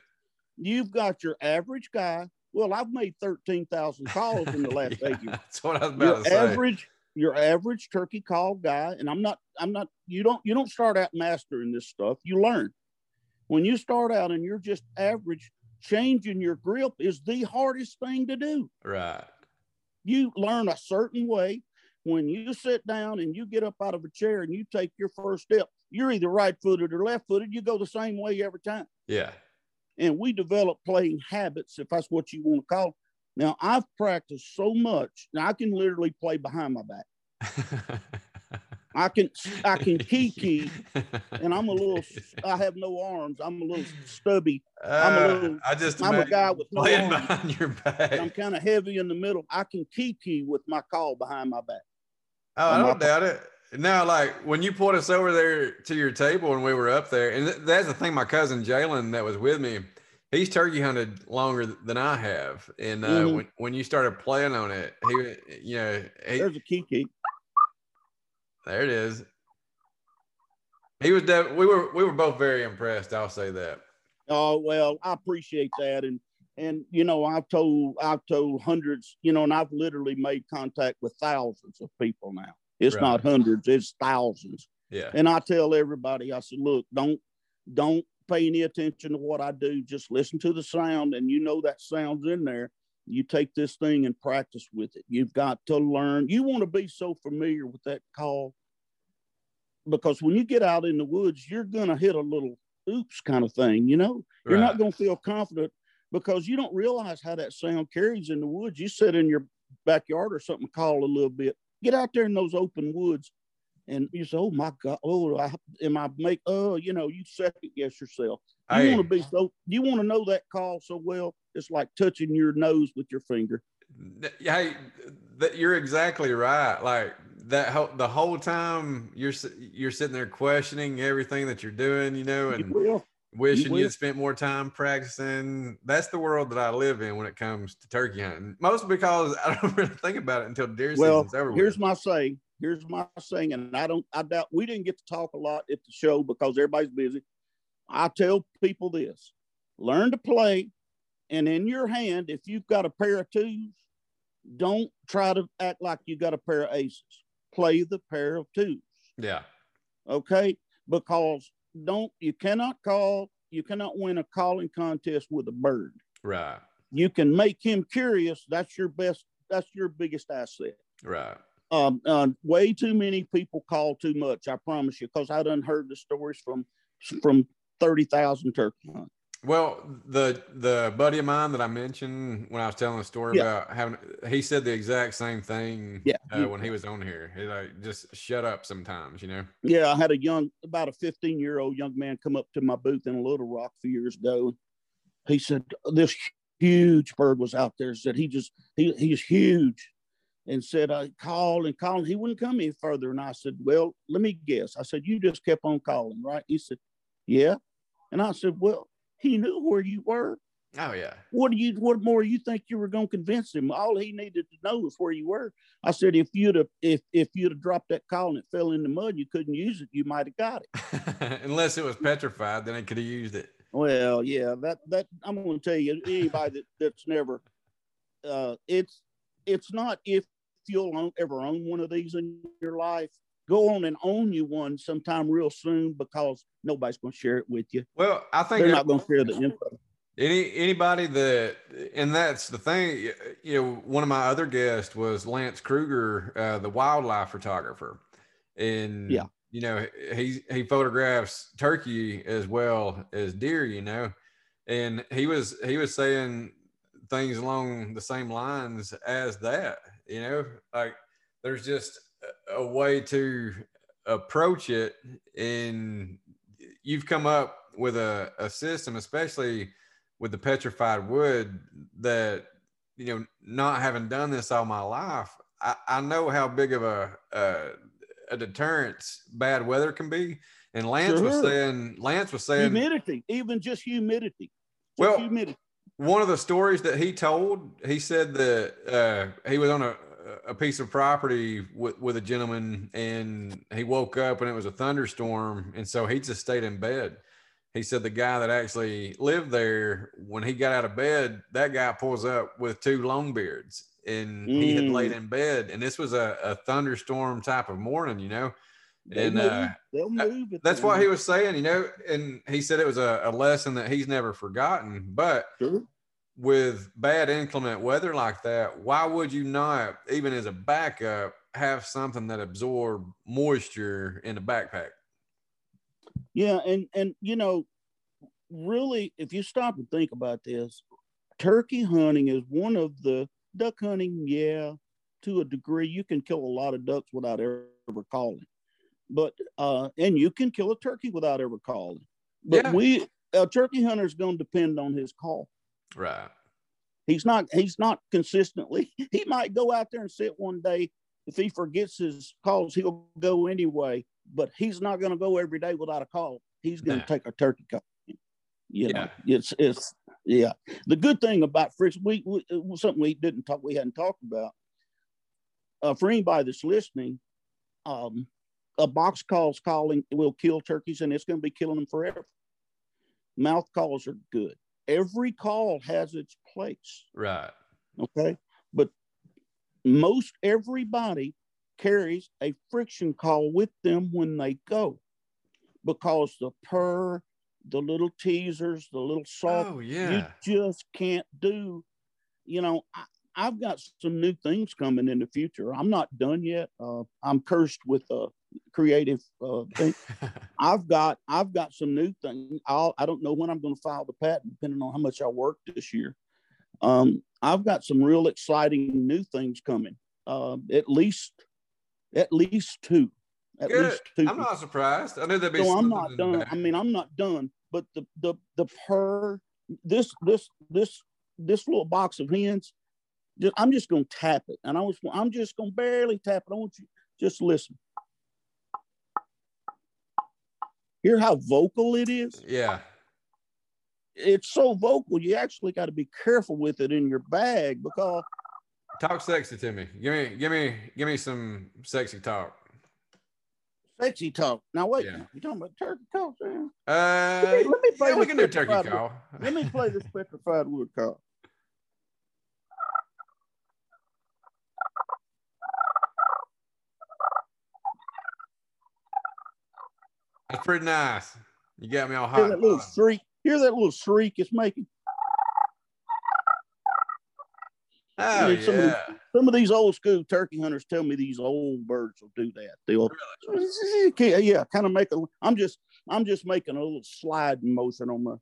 You've got your average guy. Well, I've made thirteen thousand calls in the last
Yeah,
eight years.
That's what I was
Your
about to say.
average, your average turkey call guy, and I'm not, I'm not. You don't, you don't start out mastering this stuff. You learn. When you start out and you're just average, changing your grip is the hardest thing to do.
Right.
you learn a certain way. When you sit down and you get up out of a chair and you take your first step, you're either right footed or left footed. You go the same way every time.
Yeah.
And we develop playing habits, if that's what you want to call. it. Now, I've practiced so much. Now, I can literally play behind my back. I can, I can kiki, and I'm a little, I have no arms. I'm a little stubby. I'm a
Uh,
little-
I just
I'm a guy with no arms.
behind your
and I'm kind of heavy in the middle. I can kiki with my call behind my back.
Oh, I don't doubt it. Now, like when you pulled us over there to your table and we were up there, and th- that's the thing. My cousin Jalen that was with me, he's turkey hunted longer than I have, and uh,
Mhm.
when when you started playing on it, he, you know, he,
There's a kiki.
there it is. He was. Def- we were. We were both very impressed. I'll say that.
Oh well, I appreciate that, and and you know I've told I've told hundreds, you know, and I've literally made contact with thousands of people now. It's
Right.
not hundreds, it's thousands.
Yeah.
And I tell everybody, I said, look, don't don't pay any attention to what I do. Just listen to the sound, and you know that sound's in there. You take this thing and practice with it. You've got to learn. You want to be so familiar with that call because when you get out in the woods, you're gonna hit a little oops kind of thing, you know. You're not going to feel confident because you don't realize how that sound carries in the woods. You sit in your backyard or something, call a little bit. Get out there in those open woods, and you say, "Oh my God! Oh, I, am I make? Oh, you know, you second guess yourself. You
Hey,
want to be so. You want to know that call so well. It's like touching your nose with your finger.
hey, that you're exactly right. Like that. Whole, the whole time you're you're sitting there questioning everything that you're doing. You know,
You
and
will.
Wishing
will.
you'd spent more time practicing. That's the world that I live in when it comes to turkey hunting. Mostly because I don't really think about it until deer
Well,
season's over.
here's my saying. Here's my saying, and I don't. I doubt we didn't get to talk a lot at the show because everybody's busy. I tell people this: learn to play, and in your hand, if you've got a pair of twos, don't try to act like you got a pair of aces. Play the pair of twos,
yeah,
okay? Because don't you cannot call, you cannot win a calling contest with a bird.
right,
You can make him curious. That's your best. That's your biggest asset
right.
um, uh, way too many people call too much. I promise you, because I done heard the stories from from thirty thousand turkey hunts.
Well, the the buddy of mine that I mentioned when I was telling the story yeah. about having, he said the exact same thing.
Yeah.
Uh, when he was on here, he like just shut up sometimes, you know.
Yeah, I had a young, about a fifteen year old young man come up to my booth in Little Rock a few years ago. He said this huge bird was out there. Said he just he he's huge, and said I called and called. He wouldn't come any further, and I said, well, let me guess. I said you just kept on calling, right? He said, yeah, and I said, well he knew where you were.
Oh yeah.
What do you? What more you think you were going to convince him? All he needed to know was where you were. I said, if you'd have, if if you'd have dropped that call and it fell in the mud, you couldn't use it. You might have got
it. Unless it was petrified, then he could have used it.
Well, yeah. That that I'm going to tell you, anybody that, that's never, uh, it's it's not if you'll own, ever own one of these in your life go on and own you one sometime real soon because nobody's going to share it with you.
Well, I think
they're not going to share the info.
Any anybody that, and that's the thing. You know, one of my other guests was Lance Kruger, uh, the wildlife photographer, and
yeah,
you know, he he photographs turkey as well as deer. You know, and he was he was saying things along the same lines as that. You know, like there's just a way to approach it and you've come up with a, a system especially with the petrified wood that you know not having done this all my life i, I know how big of a, a, a deterrence bad weather can be and lance sure. was saying lance was saying
humidity even just humidity just
well
humidity
one of the stories that he told he said that uh, he was on a, a piece of property with, with a gentleman and he woke up and it was a thunderstorm. And so he just stayed in bed. He said the guy that actually lived there, when he got out of bed, that guy pulls up with two long beards and mm. he had laid mm. in bed. And this was a, a thunderstorm type of morning, you know.
They and move. Uh,
that's what he was saying, you know. And he said it was a, a lesson that he's never forgotten. But
sure
with bad inclement weather like that, why would you not, even as a backup, have something that absorb moisture in the backpack?
Yeah, and and you know, really, if you stop and think about this, turkey hunting is one of the duck hunting. Yeah, to a degree, you can kill a lot of ducks without ever calling, but uh, and you can kill a turkey without ever calling. But yeah. we a turkey hunter is going to depend on his call.
Right.
He's not he's not consistently. He might go out there and sit one day. If he forgets his calls, he'll go anyway. But he's not going to go every day without a call. He's going to nah. take a turkey call. You know, yeah. it's it's yeah. The good thing about Fritz, we, we something we didn't talk, we hadn't talked about. Uh, for anybody that's listening, um, a box call's calling will kill turkeys, and it's going to be killing them forever. Mouth calls are good every call has its place.
Right.
Okay. But most everybody carries a friction call with them when they go because the purr, the little teasers, the little soft,
oh, yeah.
you just can't do. You know, I, I've got some new things coming in the future. I'm not done yet. Uh, I'm cursed with a creative uh, thing. I've got I've got some new things. I'll, I don't know when I'm going to file the patent, depending on how much I work this year. Um, I've got some real exciting new things coming. Uh, at least at least two. At
Good.
least two.
I'm not surprised. I knew there'd be.
So I'm not done. I mean, I'm not done. But the the the per this this this this little box of hens just, I'm just going to tap it, and I was I'm just going to barely tap it. I want you just listen. Hear how vocal it is?
Yeah.
It's so vocal, you actually got to be careful with it in your bag because.
Talk sexy to me. Give me, give me, give me some sexy talk.
Sexy talk. Now wait, yeah. you talking about turkey call? Man?
Uh, let me, let me play. Yeah, we can do turkey call.
Let me play this petrified wood call.
That's pretty nice. You got me all hot.
Hear that little shriek. Hear that little shriek it's making.
Oh, yeah.
Some of, these, some of, these, old school turkey hunters tell me these old birds will do that. They'll, really? yeah, kind of make a. I'm just, I'm just making a little sliding motion on my.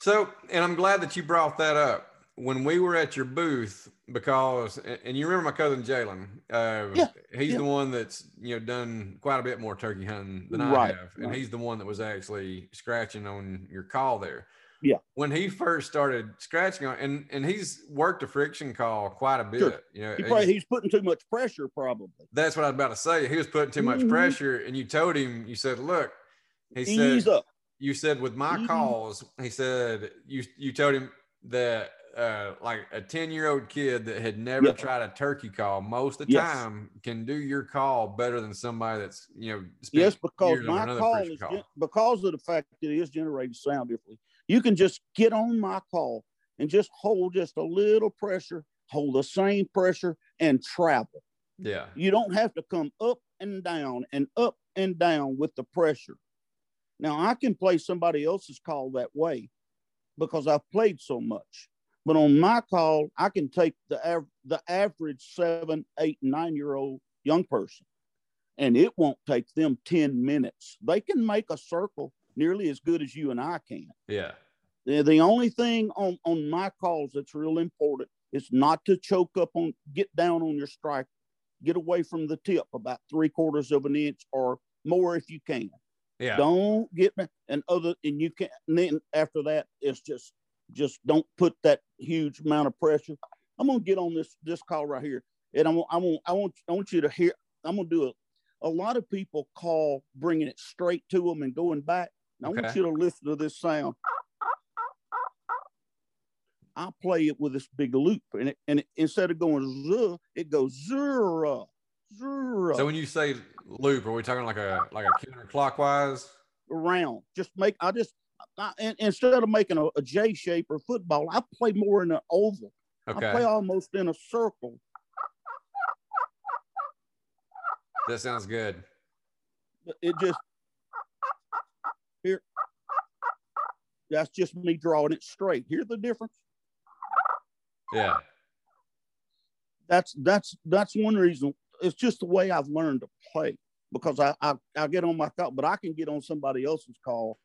So, and I'm glad that you brought that up. When we were at your booth, because and you remember my cousin Jalen, uh, yeah, he's yeah. the one that's you know done quite a bit more turkey hunting than I right, have, and right. he's the one that was actually scratching on your call there.
Yeah.
When he first started scratching on, and and he's worked a friction call quite a bit. Sure. You know,
he probably, he's putting too much pressure, probably.
That's what I was about to say. He was putting too much mm-hmm. pressure, and you told him, you said, "Look," he Ease said, up. "You said with my mm-hmm. calls," he said, "you you told him that." Uh, like a 10 year old kid that had never yep. tried a turkey call most of the yes. time can do your call better than somebody that's you know
yes because my call is call. because of the fact that it is generating sound differently you can just get on my call and just hold just a little pressure, hold the same pressure, and travel.
Yeah.
You don't have to come up and down and up and down with the pressure. Now, I can play somebody else's call that way because I've played so much. But on my call, I can take the, av- the average seven, eight, nine year old young person, and it won't take them 10 minutes. They can make a circle nearly as good as you and I can.
Yeah.
The, the only thing on, on my calls that's real important is not to choke up on, get down on your strike, get away from the tip about three quarters of an inch or more if you can.
Yeah.
Don't get me and other and you can and then after that it's just just don't put that huge amount of pressure. I'm gonna get on this this call right here, and I'm I want I want I want you to hear. I'm gonna do a. A lot of people call bringing it straight to them and going back. I okay. want you to listen to this sound. I play it with this big loop, and it, and it, instead of going z, it goes zura, zura.
So when you say loop, are we talking like a like a counterclockwise?
Around, just make. I just I, instead of making a, a J shape or football, I play more in an oval. Okay. I play almost in a circle.
That sounds good.
It just here. That's just me drawing it straight. Hear the difference?
Yeah.
That's that's that's one reason. It's just the way I've learned to play because I, I I get on my call, but I can get on somebody else's call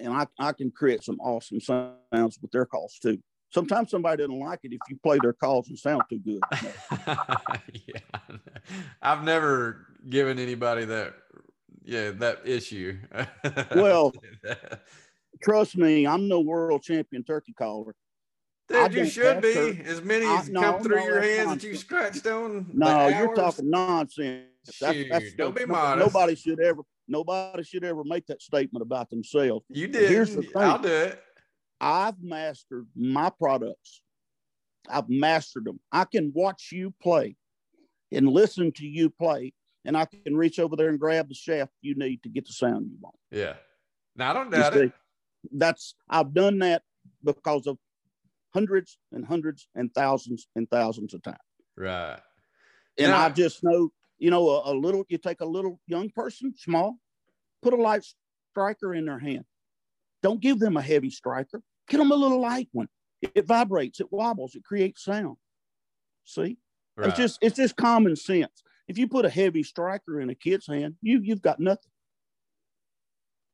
and I, I can create some awesome sounds with their calls too. Sometimes somebody doesn't like it if you play their calls and sound too good.
yeah. I've never given anybody that yeah, that issue.
well, trust me, I'm no world champion turkey caller.
Dude, you should be. As many as I, no, come through no, your hands nonsense. that you scratched on.
No, you're talking nonsense.
That's, that's Don't the, be modest.
Nobody should ever. Nobody should ever make that statement about themselves.
You did. Here's the thing. I'll do it.
I've mastered my products. I've mastered them. I can watch you play and listen to you play and I can reach over there and grab the shaft you need to get the sound you want.
Yeah. Now I don't doubt it.
That's I've done that because of hundreds and hundreds and thousands and thousands of times.
Right.
And now, I just know, you know, a, a, little, you take a little young person, small, put a light striker in their hand. Don't give them a heavy striker. Get them a little light one. It vibrates, it wobbles, it creates sound. See? Right. It's just it's just common sense. If you put a heavy striker in a kid's hand, you you've got nothing.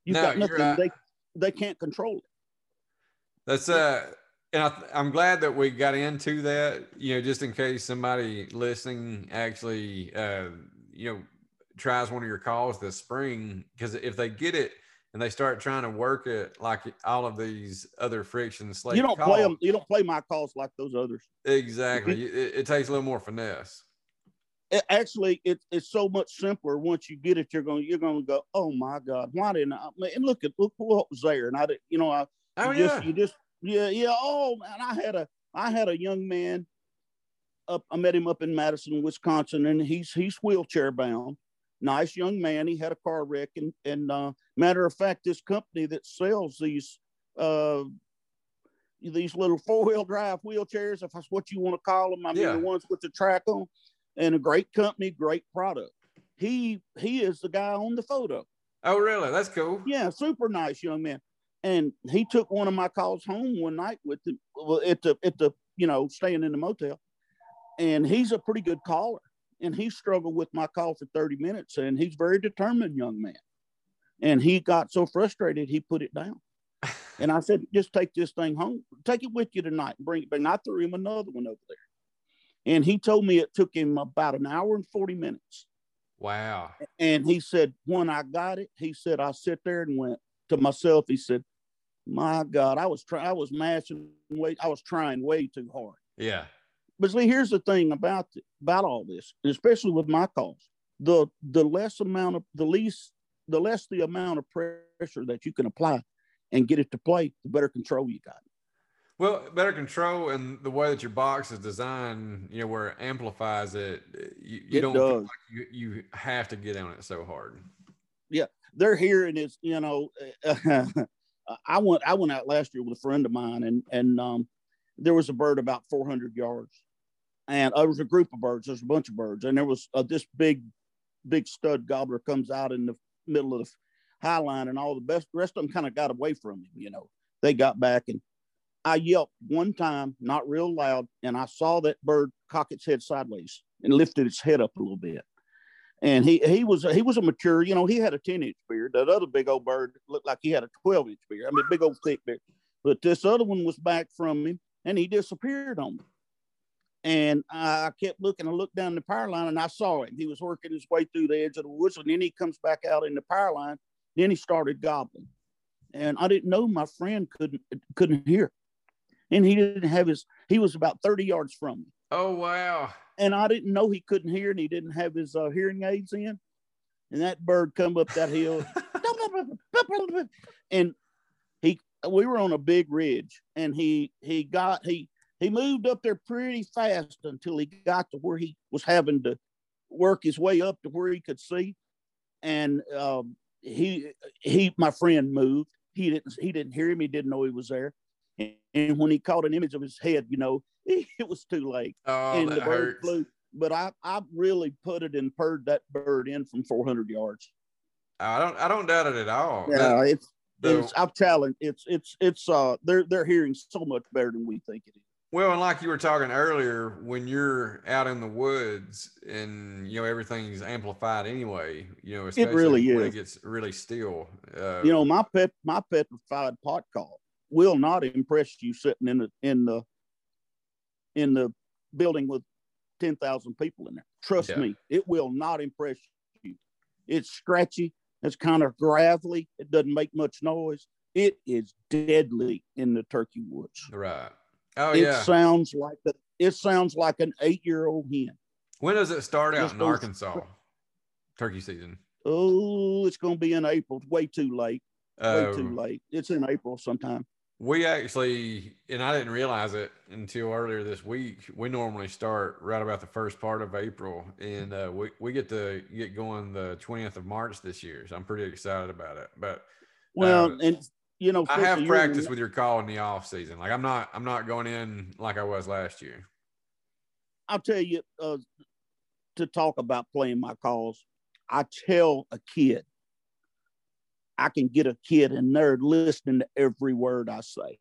You've no, got nothing. Right. They they can't control it.
That's uh and I, am glad that we got into that, you know, just in case somebody listening actually, uh, you know, tries one of your calls this spring, because if they get it and they start trying to work it like all of these other friction slate,
you don't calls, play them. You don't play my calls like those others.
Exactly. it, it takes a little more finesse
it actually it, it's so much simpler once you get it you're going you're going to go oh my god why didn't i and look at look what was there and i did you know i
oh,
you
yeah.
just you just yeah yeah oh man i had a i had a young man up i met him up in madison wisconsin and he's he's wheelchair bound nice young man he had a car wreck and and uh matter of fact this company that sells these uh these little four-wheel drive wheelchairs if that's what you want to call them i mean yeah. the ones with the track on and a great company, great product. He he is the guy on the photo.
Oh, really? That's cool.
Yeah, super nice young man. And he took one of my calls home one night with the at the at the you know staying in the motel, and he's a pretty good caller. And he struggled with my call for 30 minutes, and he's very determined young man. And he got so frustrated he put it down. And I said, just take this thing home, take it with you tonight, and bring it back. And I threw him another one over there. And he told me it took him about an hour and 40 minutes.
Wow.
And he said, when I got it, he said, I sit there and went to myself. He said, my God, I was trying, I was mashing way, I was trying way too hard.
Yeah.
But see, here's the thing about about all this, especially with my calls. The the less amount of the least the less the amount of pressure that you can apply and get it to play, the better control you got.
Well, better control and the way that your box is designed, you know, where it amplifies it, you, you
It
don't
does.
like you, you have to get on it so hard.
Yeah, they're hearing is, you know, I went I went out last year with a friend of mine and and um, there was a bird about 400 yards, and uh, there was a group of birds. There's a bunch of birds, and there was uh, this big, big stud gobbler comes out in the middle of the high line, and all the best rest of them kind of got away from him. You know, they got back, and I yelped one time, not real loud, and I saw that bird cock its head sideways and lifted its head up a little bit. And he he was he was a mature, you know, he had a 10 inch beard. That other big old bird looked like he had a 12 inch beard. I mean, big old thick beard. But this other one was back from him and he disappeared on me. And I kept looking. I looked down the power line and I saw him. He was working his way through the edge of the woods, and then he comes back out in the power line. Then he started gobbling, and I didn't know my friend couldn't couldn't hear, and he didn't have his. He was about thirty yards from me,
Oh, wow.
And I didn't know he couldn't hear, and he didn't have his uh, hearing aids in, and that bird come up that hill, and he we were on a big ridge and he he got he he moved up there pretty fast until he got to where he was having to work his way up to where he could see. And um, he he my friend moved. He didn't he didn't hear him. He didn't know he was there. And, and when he caught an image of his head you know it was too late
Oh,
and
that
the bird
hurts.
flew but i i really put it and purred that bird in from 400 yards
I don't, I don't doubt it at all.
yeah it's
the-
it's I'm telling It's it's it's uh they're they're hearing so much better than we think it is.
Well, and like you were talking earlier, when you're out in the woods and you know everything's amplified anyway, you know, especially
really
when
is.
it gets really still. Uh,
You know, my pet my petrified pot call will not impress you sitting in the in the in the building with ten thousand people in there. Trust
Yeah.
me, it will not impress you. It's scratchy. It's kind of gravelly. It doesn't make much noise. It is deadly in the turkey woods.
right. Oh
it
yeah.
sounds like a, it sounds like an eight year old hen.
when does it start out
just
in Arkansas? Turkey season.
Oh, it's going to be in April. Way too late. Way too
Um,
late. It's in April sometime.
We actually, and I didn't realize it until earlier this week. We normally start right about the first part of April, and uh, we we get to get going the twentieth of March this year. So I'm pretty excited about it. But
Well,
uh,
and you know,
I have practice with your call in the off season. Like I'm not, I'm not going in like I was last year.
I'll tell you uh, to talk about playing my calls. I tell a kid, I can get a kid and they're listening to every word I say.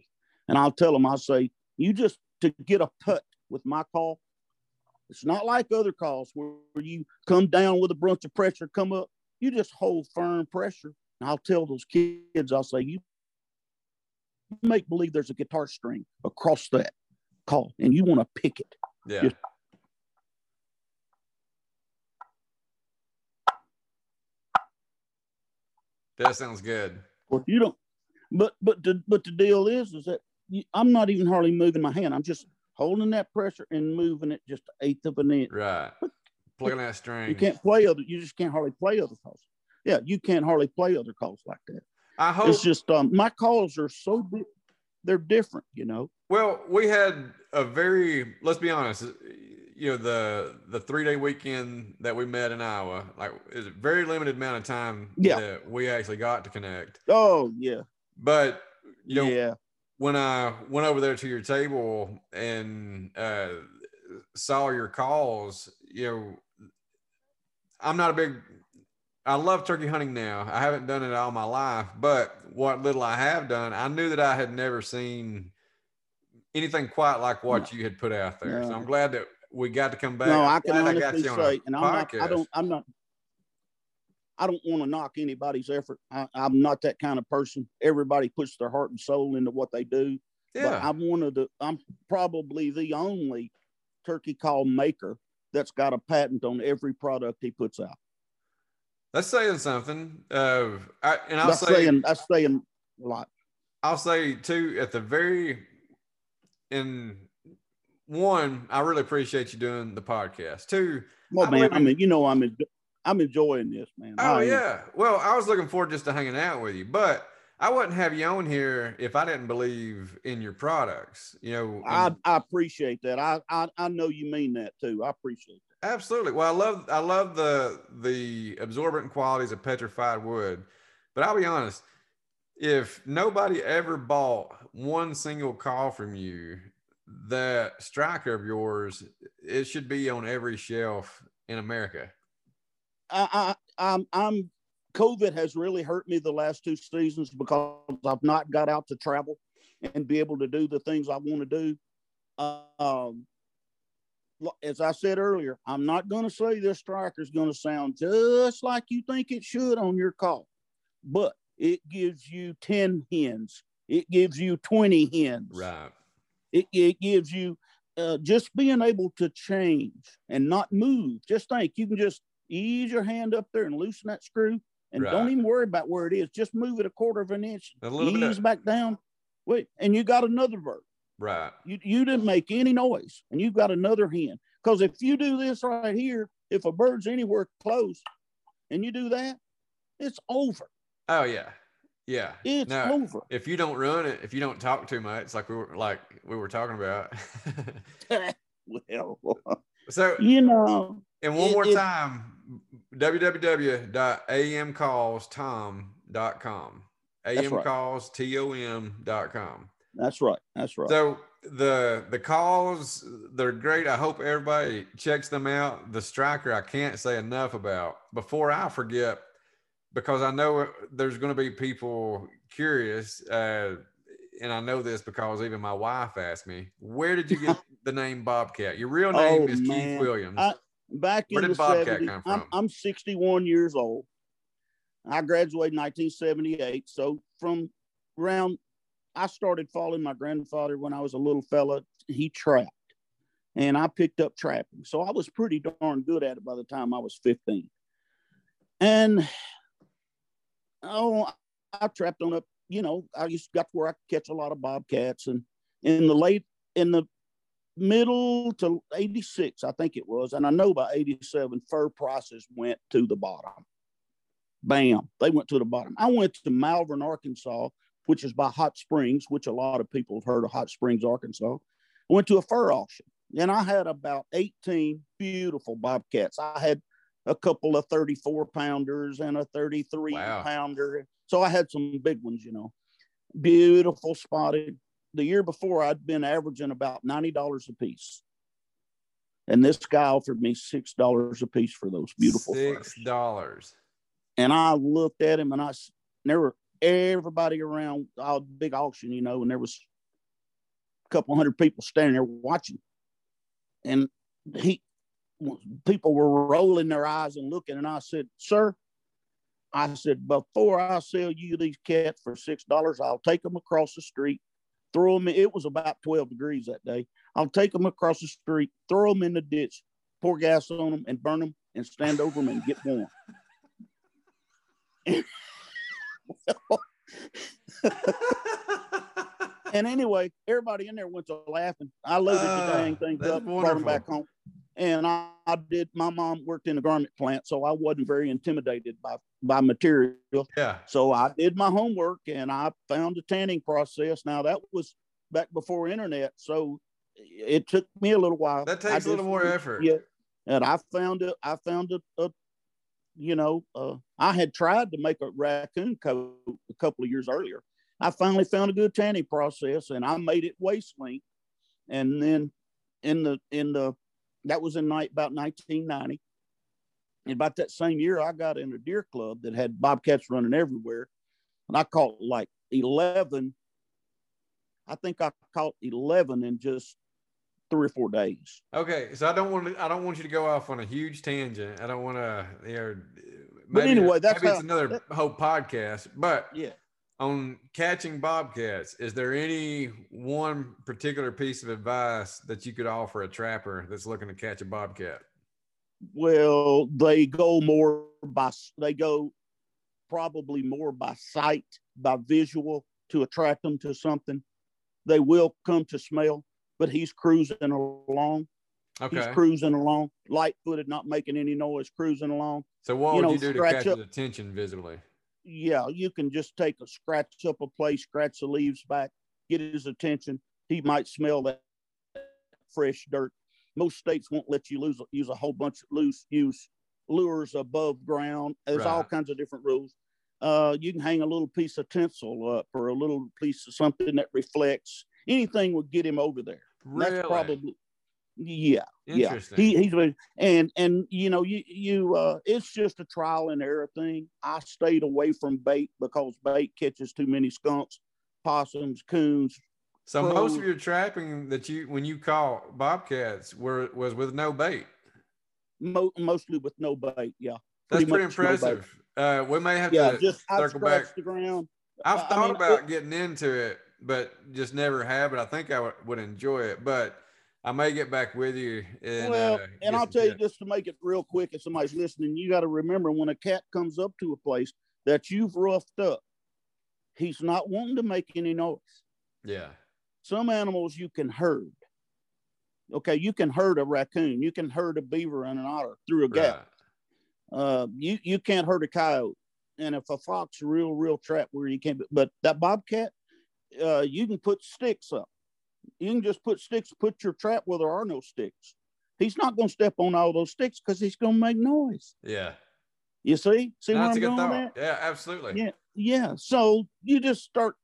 And I'll tell them, I'll say, you just to get a put with my call. It's not like other calls where you come down with a bunch of pressure, come up. You just hold firm pressure. And I'll tell those kids, I'll say, you make believe there's a guitar string across that call and you want to pick it.
Yeah.
Just-
That sounds good.
Well, you don't. But but the but the deal is is that you, I'm not even hardly moving my hand. I'm just holding that pressure and moving it just an eighth of an inch.
Right. Plugging that string.
You can't play other. You just can't hardly play other calls. Yeah, you can't hardly play other calls like that.
I hope.
It's just um, my calls are so di- they're different. You know.
Well, we had a very let's be honest, you know, the the three day weekend that we met in Iowa, like is a very limited amount of time
Yeah.
that we actually got to connect.
Oh yeah.
But you know,
yeah.
when I went over there to your table and uh saw your calls, you know, I'm not a big I love turkey hunting now. I haven't done it all my life, but what little I have done, I knew that I had never seen anything quite like what you had put out there. So I'm glad that we got to come back.
No, I can honestly
you on a
say, and I'm not. I don't. I'm not. I don't want to knock anybody's effort. I, am not that kind of person. Everybody puts their heart and soul into what they do. Yeah. But I'm one of the. I'm probably the only turkey call maker that's got a patent on every product he puts out.
That's saying something. Uh, I, and I'll
that's
say,
saying that's saying a lot.
I'll say too at the very in one, I really appreciate you doing the podcast. Two,
well, man, I mean, you know, I'm I'm enjoying this, man.
Oh yeah. Well, I was looking forward just to hanging out with you, but I wouldn't have you on here if I didn't believe in your products. You know,
I, I appreciate that. I, I I know you mean that too. I appreciate that.
Absolutely. Well, I love I love the the absorbent qualities of petrified wood, but I'll be honest. If nobody ever bought one single call from you, that striker of yours, it should be on every shelf in America.
I, I, I'm, I'm, COVID has really hurt me the last two seasons because I've not got out to travel and be able to do the things I want to do. Um, as I said earlier, I'm not going to say this striker is going to sound just like you think it should on your call, but it gives you 10 hens, it gives you 20 hens.
Right.
It, it gives you uh, just being able to change and not move. Just think you can just ease your hand up there and loosen that screw and right. don't even worry about where it is. Just move it a quarter of an inch, a little ease bit back down. Wait, and you got another bird.
Right.
You, you didn't make any noise and you've got another hen. Because if you do this right here, if a bird's anywhere close and you do that, it's over.
Oh, yeah. Yeah.
It's now, over.
If you don't run it, if you don't talk too much, like we were like we were talking about.
well, so you know,
and one it, more it, time, www.amcallstom.com. amcallstom.com.
That's right. That's right.
So the the calls they're great. I hope everybody checks them out. The striker I can't say enough about. Before I forget, because I know there's going to be people curious, uh, and I know this because even my wife asked me, "Where did you get the name Bobcat? Your real name oh, is man. Keith Williams." I,
back Where in the Bobcat 70s, I'm, I'm 61 years old. I graduated in 1978. So from around, I started following my grandfather when I was a little fella. He trapped, and I picked up trapping. So I was pretty darn good at it by the time I was 15. And oh, I trapped on a, you know, I just got to where I catch a lot of bobcats. And in the late, in the middle to 86, I think it was, and I know by 87, fur prices went to the bottom. Bam, they went to the bottom. I went to Malvern, Arkansas, which is by Hot Springs, which a lot of people have heard of Hot Springs, Arkansas. I went to a fur auction and I had about 18 beautiful bobcats. I had a couple of 34 pounders and a 33 wow. pounder. So I had some big ones, you know, beautiful spotted. The year before, I'd been averaging about $90 a piece. And this guy offered me $6 a piece for those beautiful
$6.
And I looked at him and I, there were everybody around our big auction, you know, and there was a couple hundred people standing there watching. And he, people were rolling their eyes and looking. And I said, Sir, I said, before I sell you these cats for $6, I'll take them across the street, throw them. In, it was about 12 degrees that day. I'll take them across the street, throw them in the ditch, pour gas on them, and burn them and stand over them and get warm. and anyway, everybody in there went to laughing. I loaded uh, the dang things up, wonderful. brought them back home and I, I, did my mom worked in a garment plant so i wasn't very intimidated by by material.
Yeah.
So i did my homework and i found a tanning process. Now that was back before internet so it took me a little while.
That takes a little more effort.
yeah and i found it i found a, a you know uh, i had tried to make a raccoon coat a couple of years earlier. I finally found a good tanning process and i made it waist length. And then in the in the that was in night about 1990. And about that same year, I got in a deer club that had bobcats running everywhere, and I caught like 11. I think I caught 11 in just three or four days.
Okay, so I don't want to. I don't want you to go off on a huge tangent. I don't want to. You know,
but anyway, that's
maybe
how,
it's another
that,
whole podcast. But
yeah,
on catching bobcats, is there any one particular piece of advice that you could offer a trapper that's looking to catch a bobcat?
Well, they go more by they go probably more by sight, by visual to attract them to something. They will come to smell, but he's cruising along. Okay. He's cruising along, light footed, not making any noise, cruising along.
So what you would know, you do to catch up, his attention visibly?
Yeah, you can just take a scratch up a place, scratch the leaves back, get his attention. He might smell that fresh dirt. Most states won't let you lose, use a whole bunch of loose use lures above ground. There's right. all kinds of different rules. Uh, you can hang a little piece of tinsel up or a little piece of something that reflects. Anything would get him over there.
Really?
That's probably yeah yeah. He, he's and and you know you you uh it's just a trial and error thing. I stayed away from bait because bait catches too many skunks possums coons
so crows. most of your trapping that you when you caught bobcats were was with no bait?
Mo- mostly with no bait yeah.
That's pretty, pretty impressive no uh we may have yeah, to just circle back.
the ground.
I've thought I mean, about it, getting into it but just never have it. I think i would enjoy it but I may get back with you. And,
well, uh, and I'll tell you just to make it real quick, if somebody's listening, you got to remember when a cat comes up to a place that you've roughed up, he's not wanting to make any noise.
Yeah.
Some animals you can herd. Okay, you can herd a raccoon, you can herd a beaver and an otter through a gap. Right. Uh, you you can't herd a coyote, and if a fox real real trap where you can't, but that bobcat, uh, you can put sticks up you can just put sticks, put your trap where there are no sticks. He's not going to step on all those sticks because he's going to make noise.
Yeah.
You see? See no, what I'm going thought.
Yeah, absolutely.
Yeah, yeah. So you just start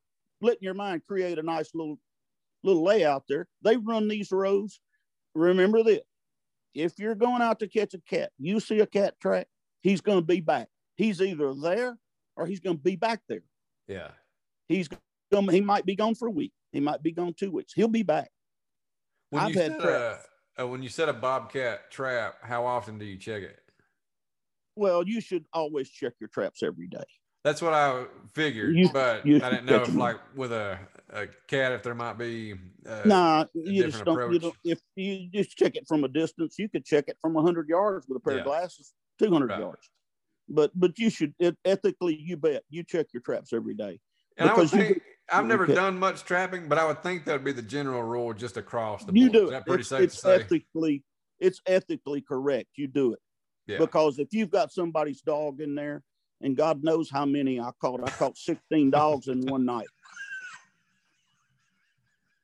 letting your mind create a nice little little layout there. They run these rows. Remember this: if you're going out to catch a cat, you see a cat track, he's going to be back. He's either there or he's going to be back there.
Yeah.
He's going. He might be gone for a week. He might be gone two weeks. He'll be back.
When I've had a, uh, when you set a bobcat trap, how often do you check it?
Well, you should always check your traps every day.
That's what I figured, you, but you I didn't know if, like, with a, a cat, if there might be.
Uh, nah, you just don't, you don't. If you just check it from a distance, you could check it from hundred yards with a pair yeah. of glasses, two hundred right. yards. But but you should it, ethically, you bet you check your traps every day.
And because I would think, you, I've never done much trapping, but I would think that would be the general rule just across the board.
You do
Is
that
pretty
it's,
safe
it's
to
ethically, it's ethically correct. You do it.
Yeah.
Because if you've got somebody's dog in there, and God knows how many I caught, I caught 16 dogs in one night.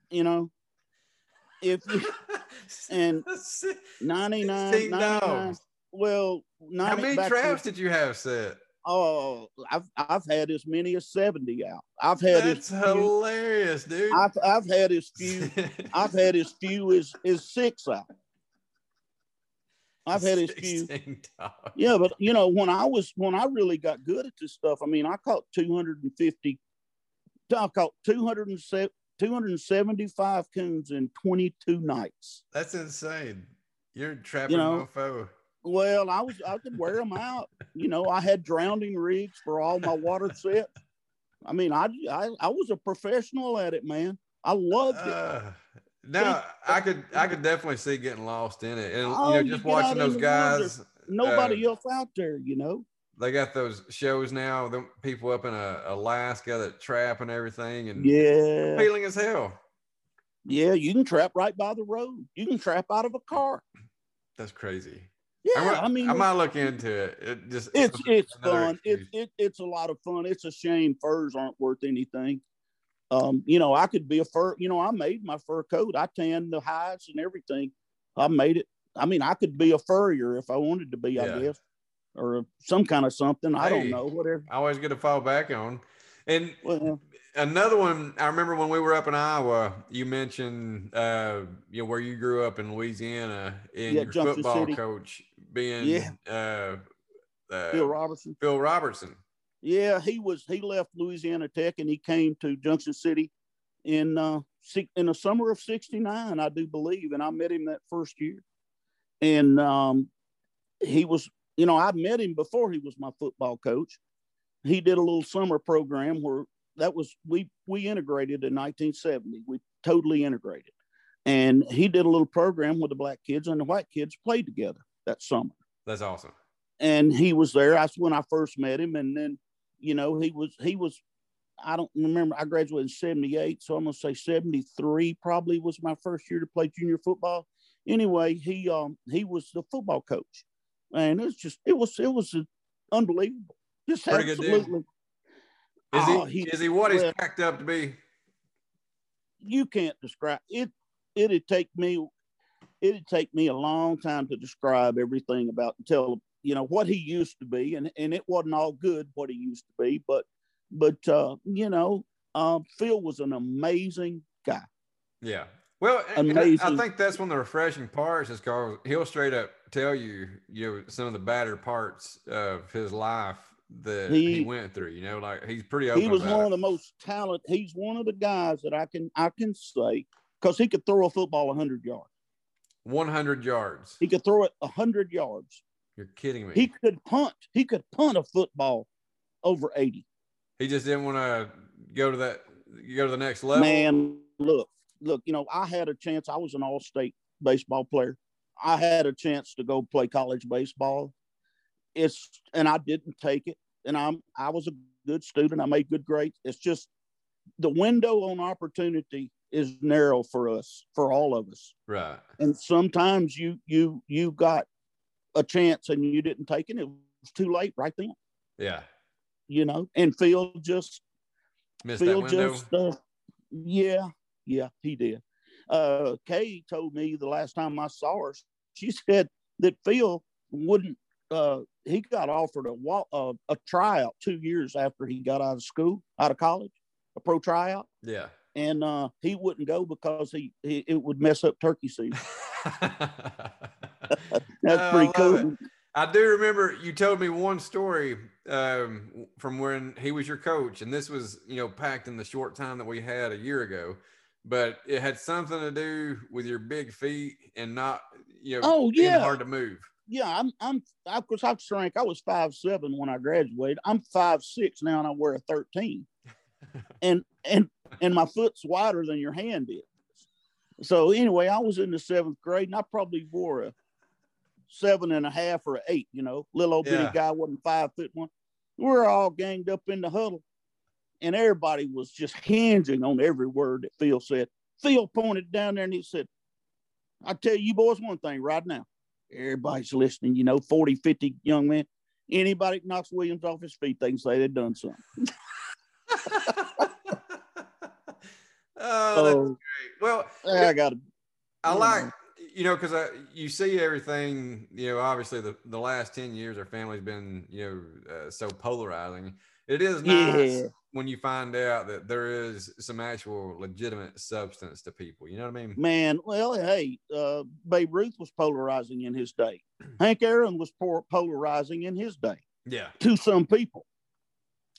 You know, if you, and 99, 99 well, 90,
how many traps did you have set?
Oh, I've I've had as many as 70 out. I've had
That's as few, hilarious, dude.
I've I've had as few I've had as few as, as six out. I've had as few. Yeah, but you know, when I was when I really got good at this stuff, I mean, I caught 250, I caught 207, 275 coons in 22 nights.
That's insane. You're trapping you know, mofo.
Well, I was I could wear them out. You know, I had drowning rigs for all my water sets. I mean, I, I I was a professional at it, man. I loved it. Uh,
now I could I could definitely see getting lost in it, and oh, you know, just watching those guys.
Nobody uh, else out there, you know.
They got those shows now. The people up in uh, Alaska that trap and everything, and
yeah,
feeling as hell.
Yeah, you can trap right by the road. You can trap out of a car.
That's crazy.
Yeah, I,
I
mean,
I might look into it. It just
it's it's fun. It's it, it's a lot of fun. It's a shame furs aren't worth anything. Um, you know, I could be a fur. You know, I made my fur coat. I tanned the hides and everything. I made it. I mean, I could be a furrier if I wanted to be. Yeah. I guess, or some kind of something. Hey, I don't know. Whatever.
I always get to fall back on. And well, another one, I remember when we were up in Iowa, you mentioned uh, you know where you grew up in Louisiana and yeah, your Junction football City. coach being yeah. uh,
uh, Phil Robertson.
Phil Robertson.
Yeah, he was. He left Louisiana Tech and he came to Junction City in uh, in the summer of '69, I do believe, and I met him that first year. And um, he was you know, I met him before he was my football coach. He did a little summer program where that was we we integrated in 1970. We totally integrated, and he did a little program with the black kids and the white kids played together that summer.
That's awesome.
And he was there. That's when I first met him, and then you know he was he was I don't remember. I graduated in 78. So I'm going to say 73 probably was my first year to play junior football. Anyway, he um he was the football coach. And it's just it was it was unbelievable. Just Pretty absolutely.
Is he, oh, he is he what he's packed up to be?
You can't describe it. It'd take me it'd take me a long time to describe everything about tell you know what he used to be and and it wasn't all good what he used to be but but uh, you know, uh, Phil was an amazing guy.
Yeah. Well, amazing. I think that's one of the refreshing parts is because he'll straight up tell you, you know, some of the badder parts of his life that he, he went through. You know, like he's pretty open.
He was one
it.
of the most talented. He's one of the guys that I can I can say because he could throw a football hundred yards.
One hundred yards.
He could throw it hundred yards.
You're kidding me.
He could punt. He could punt a football over eighty.
He just didn't want to go to that, go to the next level.
Man, look, look, you know, I had a chance. I was an all state baseball player. I had a chance to go play college baseball. It's, and I didn't take it. And I'm, I was a good student. I made good grades. It's just the window on opportunity is narrow for us, for all of us.
Right.
And sometimes you, you, you got a chance and you didn't take it. It was too late right then.
Yeah
you know, and Phil just
Missed Phil just uh,
yeah, yeah, he did. Uh Kay told me the last time I saw her, she said that Phil wouldn't uh he got offered a uh, a tryout two years after he got out of school, out of college, a pro tryout.
Yeah.
And uh, he wouldn't go because he, he it would mess up turkey season. That's oh, pretty cool. It.
I do remember you told me one story um, from when he was your coach, and this was you know packed in the short time that we had a year ago, but it had something to do with your big feet and not you know
oh yeah
hard to move.
Yeah, I'm I'm of course I've shrank. I was five seven when I graduated. I'm five six now, and I wear a thirteen, and and and my foot's wider than your hand is. So anyway, I was in the seventh grade, and I probably wore a seven and a half or eight, you know, little old bitty guy wasn't five foot one. We're all ganged up in the huddle, and everybody was just hinging on every word that Phil said. Phil pointed down there and he said, I tell you boys one thing right now. Everybody's listening, you know, 40, 50 young men. Anybody knocks Williams off his feet, they can say they've done something.
oh, that's great. Well,
I got to.
I like you know, because I you see everything. You know, obviously the the last ten years, our family's been you know uh, so polarizing. It is nice yeah. when you find out that there is some actual legitimate substance to people. You know what I mean?
Man, well, hey, uh, Babe Ruth was polarizing in his day. Hank Aaron was polarizing in his day.
Yeah.
To some people.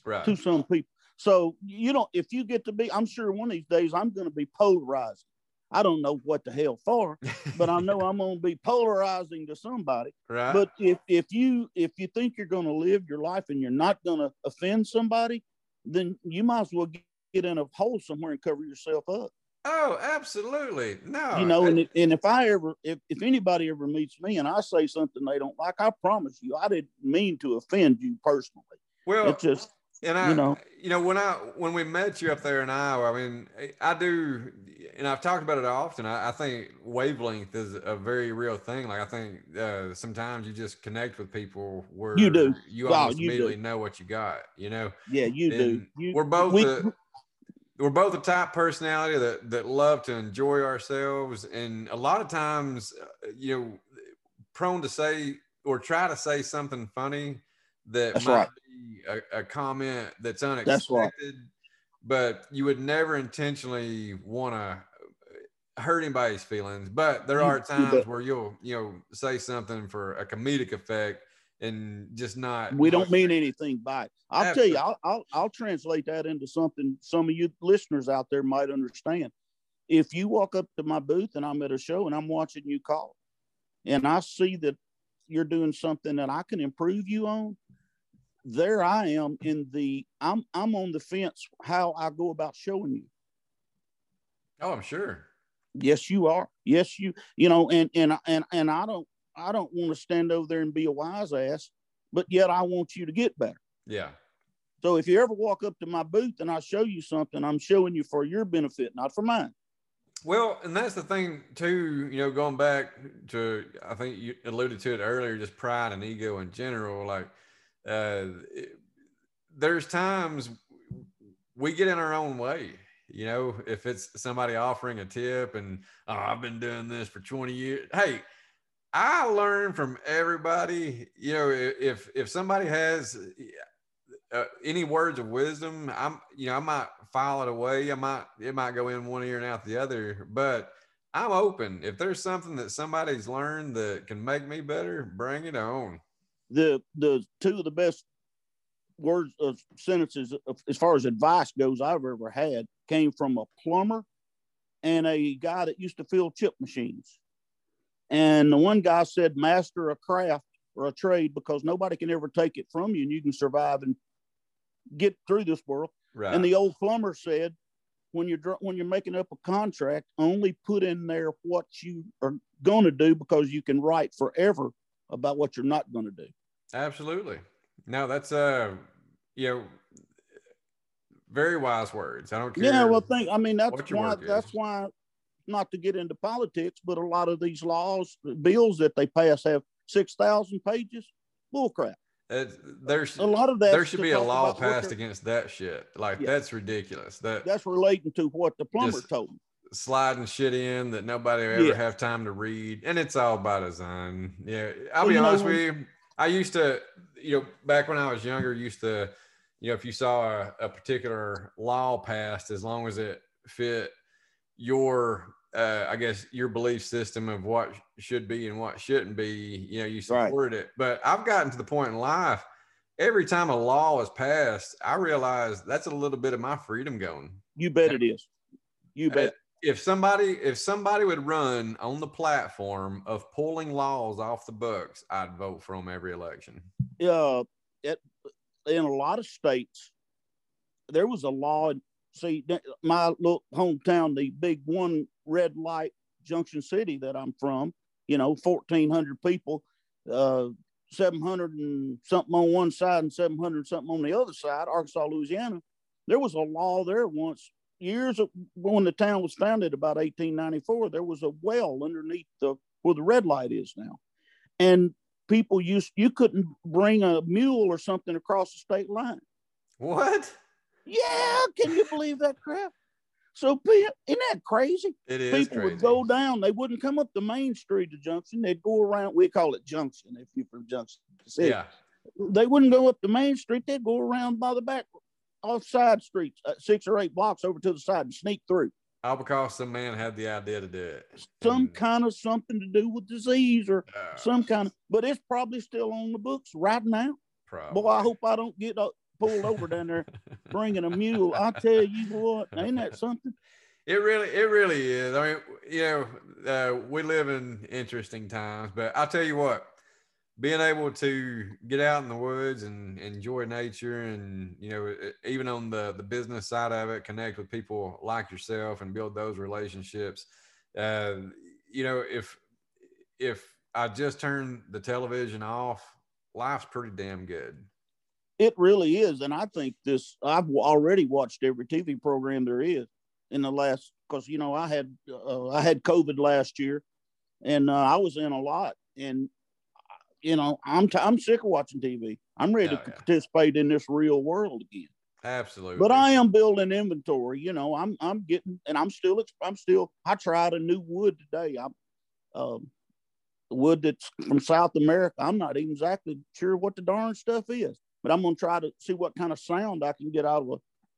Right.
To some people. So you know, if you get to be, I'm sure one of these days I'm going to be polarizing. I don't know what the hell for, but I know I'm going to be polarizing to somebody.
Right.
But if if you if you think you're going to live your life and you're not going to offend somebody, then you might as well get in a hole somewhere and cover yourself up.
Oh, absolutely. No.
You know, and, and if I ever, if, if anybody ever meets me and I say something they don't like, I promise you, I didn't mean to offend you personally.
Well,
it's just,
and I, you know, you know, when I when we met you up there in Iowa, I mean, I do, and I've talked about it often. I, I think wavelength is a very real thing. Like I think uh, sometimes you just connect with people where
you do,
you almost you immediately do. know what you got. You know,
yeah, you and do. You,
we're both. We, a, we're both a type personality that that love to enjoy ourselves, and a lot of times, uh, you know, prone to say or try to say something funny that
That's might right
a, a comment that's unexpected, that's right. but you would never intentionally want to hurt anybody's feelings. But there are times where you'll you know say something for a comedic effect and just not.
We don't mean anything by it. I'll Absolutely. tell you, I'll, I'll I'll translate that into something some of you listeners out there might understand. If you walk up to my booth and I'm at a show and I'm watching you call, and I see that you're doing something that I can improve you on, there I am in the I'm I'm on the fence how I go about showing you.
Oh, I'm sure.
Yes, you are. Yes, you you know, and and and and I don't I don't want to stand over there and be a wise ass, but yet I want you to get better.
Yeah.
So if you ever walk up to my booth and I show you something, I'm showing you for your benefit, not for mine.
Well, and that's the thing too, you know, going back to I think you alluded to it earlier, just pride and ego in general. Like uh there's times we get in our own way. You know, if it's somebody offering a tip and oh, I've been doing this for 20 years. Hey, I learn from everybody. You know, if if somebody has uh, any words of wisdom, I'm you know I might file it away. I might it might go in one ear and out the other, but I'm open. If there's something that somebody's learned that can make me better, bring it on.
The the two of the best words of sentences as far as advice goes I've ever had came from a plumber and a guy that used to fill chip machines. And the one guy said, master a craft or a trade because nobody can ever take it from you and you can survive and get through this world. Right. And the old plumber said, when you're when you're making up a contract, only put in there what you are going to do because you can write forever about what you're not going to do.
Absolutely. No, that's uh, you know, very wise words. I don't care.
Yeah, well, think I mean that's why that's why not to get into politics, but a lot of these laws, bills that they pass have six thousand pages. Bullcrap.
there's a lot of that. There should be a law passed against that shit. Like yeah. that's ridiculous. That
that's relating to what the plumber told me.
Sliding shit in that nobody ever yeah. have time to read, and it's all by design. Yeah, I'll well, be honest know, with you. I used to, you know, back when I was younger, used to, you know, if you saw a, a particular law passed, as long as it fit your uh, I guess your belief system of what should be and what shouldn't be, you know, you supported right. it. But I've gotten to the point in life, every time a law is passed, I realize that's a little bit of my freedom going.
You bet it is. You bet.
If somebody, if somebody would run on the platform of pulling laws off the books, I'd vote for them every election.
Yeah, it, in a lot of states, there was a law see my little hometown, the big one red light Junction City that I'm from, you know, 1,400 people, uh, 700 and something on one side and 700 something on the other side, Arkansas, Louisiana. There was a law there once, years of, when the town was founded, about 1894. There was a well underneath the where the red light is now, and people used you couldn't bring a mule or something across the state line.
What?
Yeah, can you believe that crap? So isn't that crazy?
It is.
People crazy. would go down. They wouldn't come up the main street of Junction. They'd go around. We call it Junction if you're from Junction.
City. Yeah.
They wouldn't go up the main street. They'd go around by the back, off side streets, uh, six or eight blocks over to the side and sneak through.
All because some man had the idea to do it.
Some and, kind of something to do with disease or uh, some kind of, but it's probably still on the books right now. Probably. Boy, I hope I don't get pulled over down there bringing a mule. I tell you what, ain't that something?
It really, it really is. I mean, you know, uh, we live in interesting times, but I'll tell you what, being able to get out in the woods and enjoy nature and, you know, even on the, the business side of it, connect with people like yourself and build those relationships. Uh, you know, if, if I just turn the television off, life's pretty damn good.
It really is. And I think this, I've already watched every TV program there is in the last, because, you know, I had, uh, I had COVID last year and uh, I was in a lot. And, you know, I'm, t- I'm sick of watching TV. I'm ready oh, to yeah. participate in this real world again.
Absolutely.
But I am building inventory. You know, I'm I'm getting, and I'm still I'm still. I tried a new wood today. I'm um, wood that's from South America. I'm not even exactly sure what the darn stuff is but I'm going to try to see what kind of sound I can get out of a,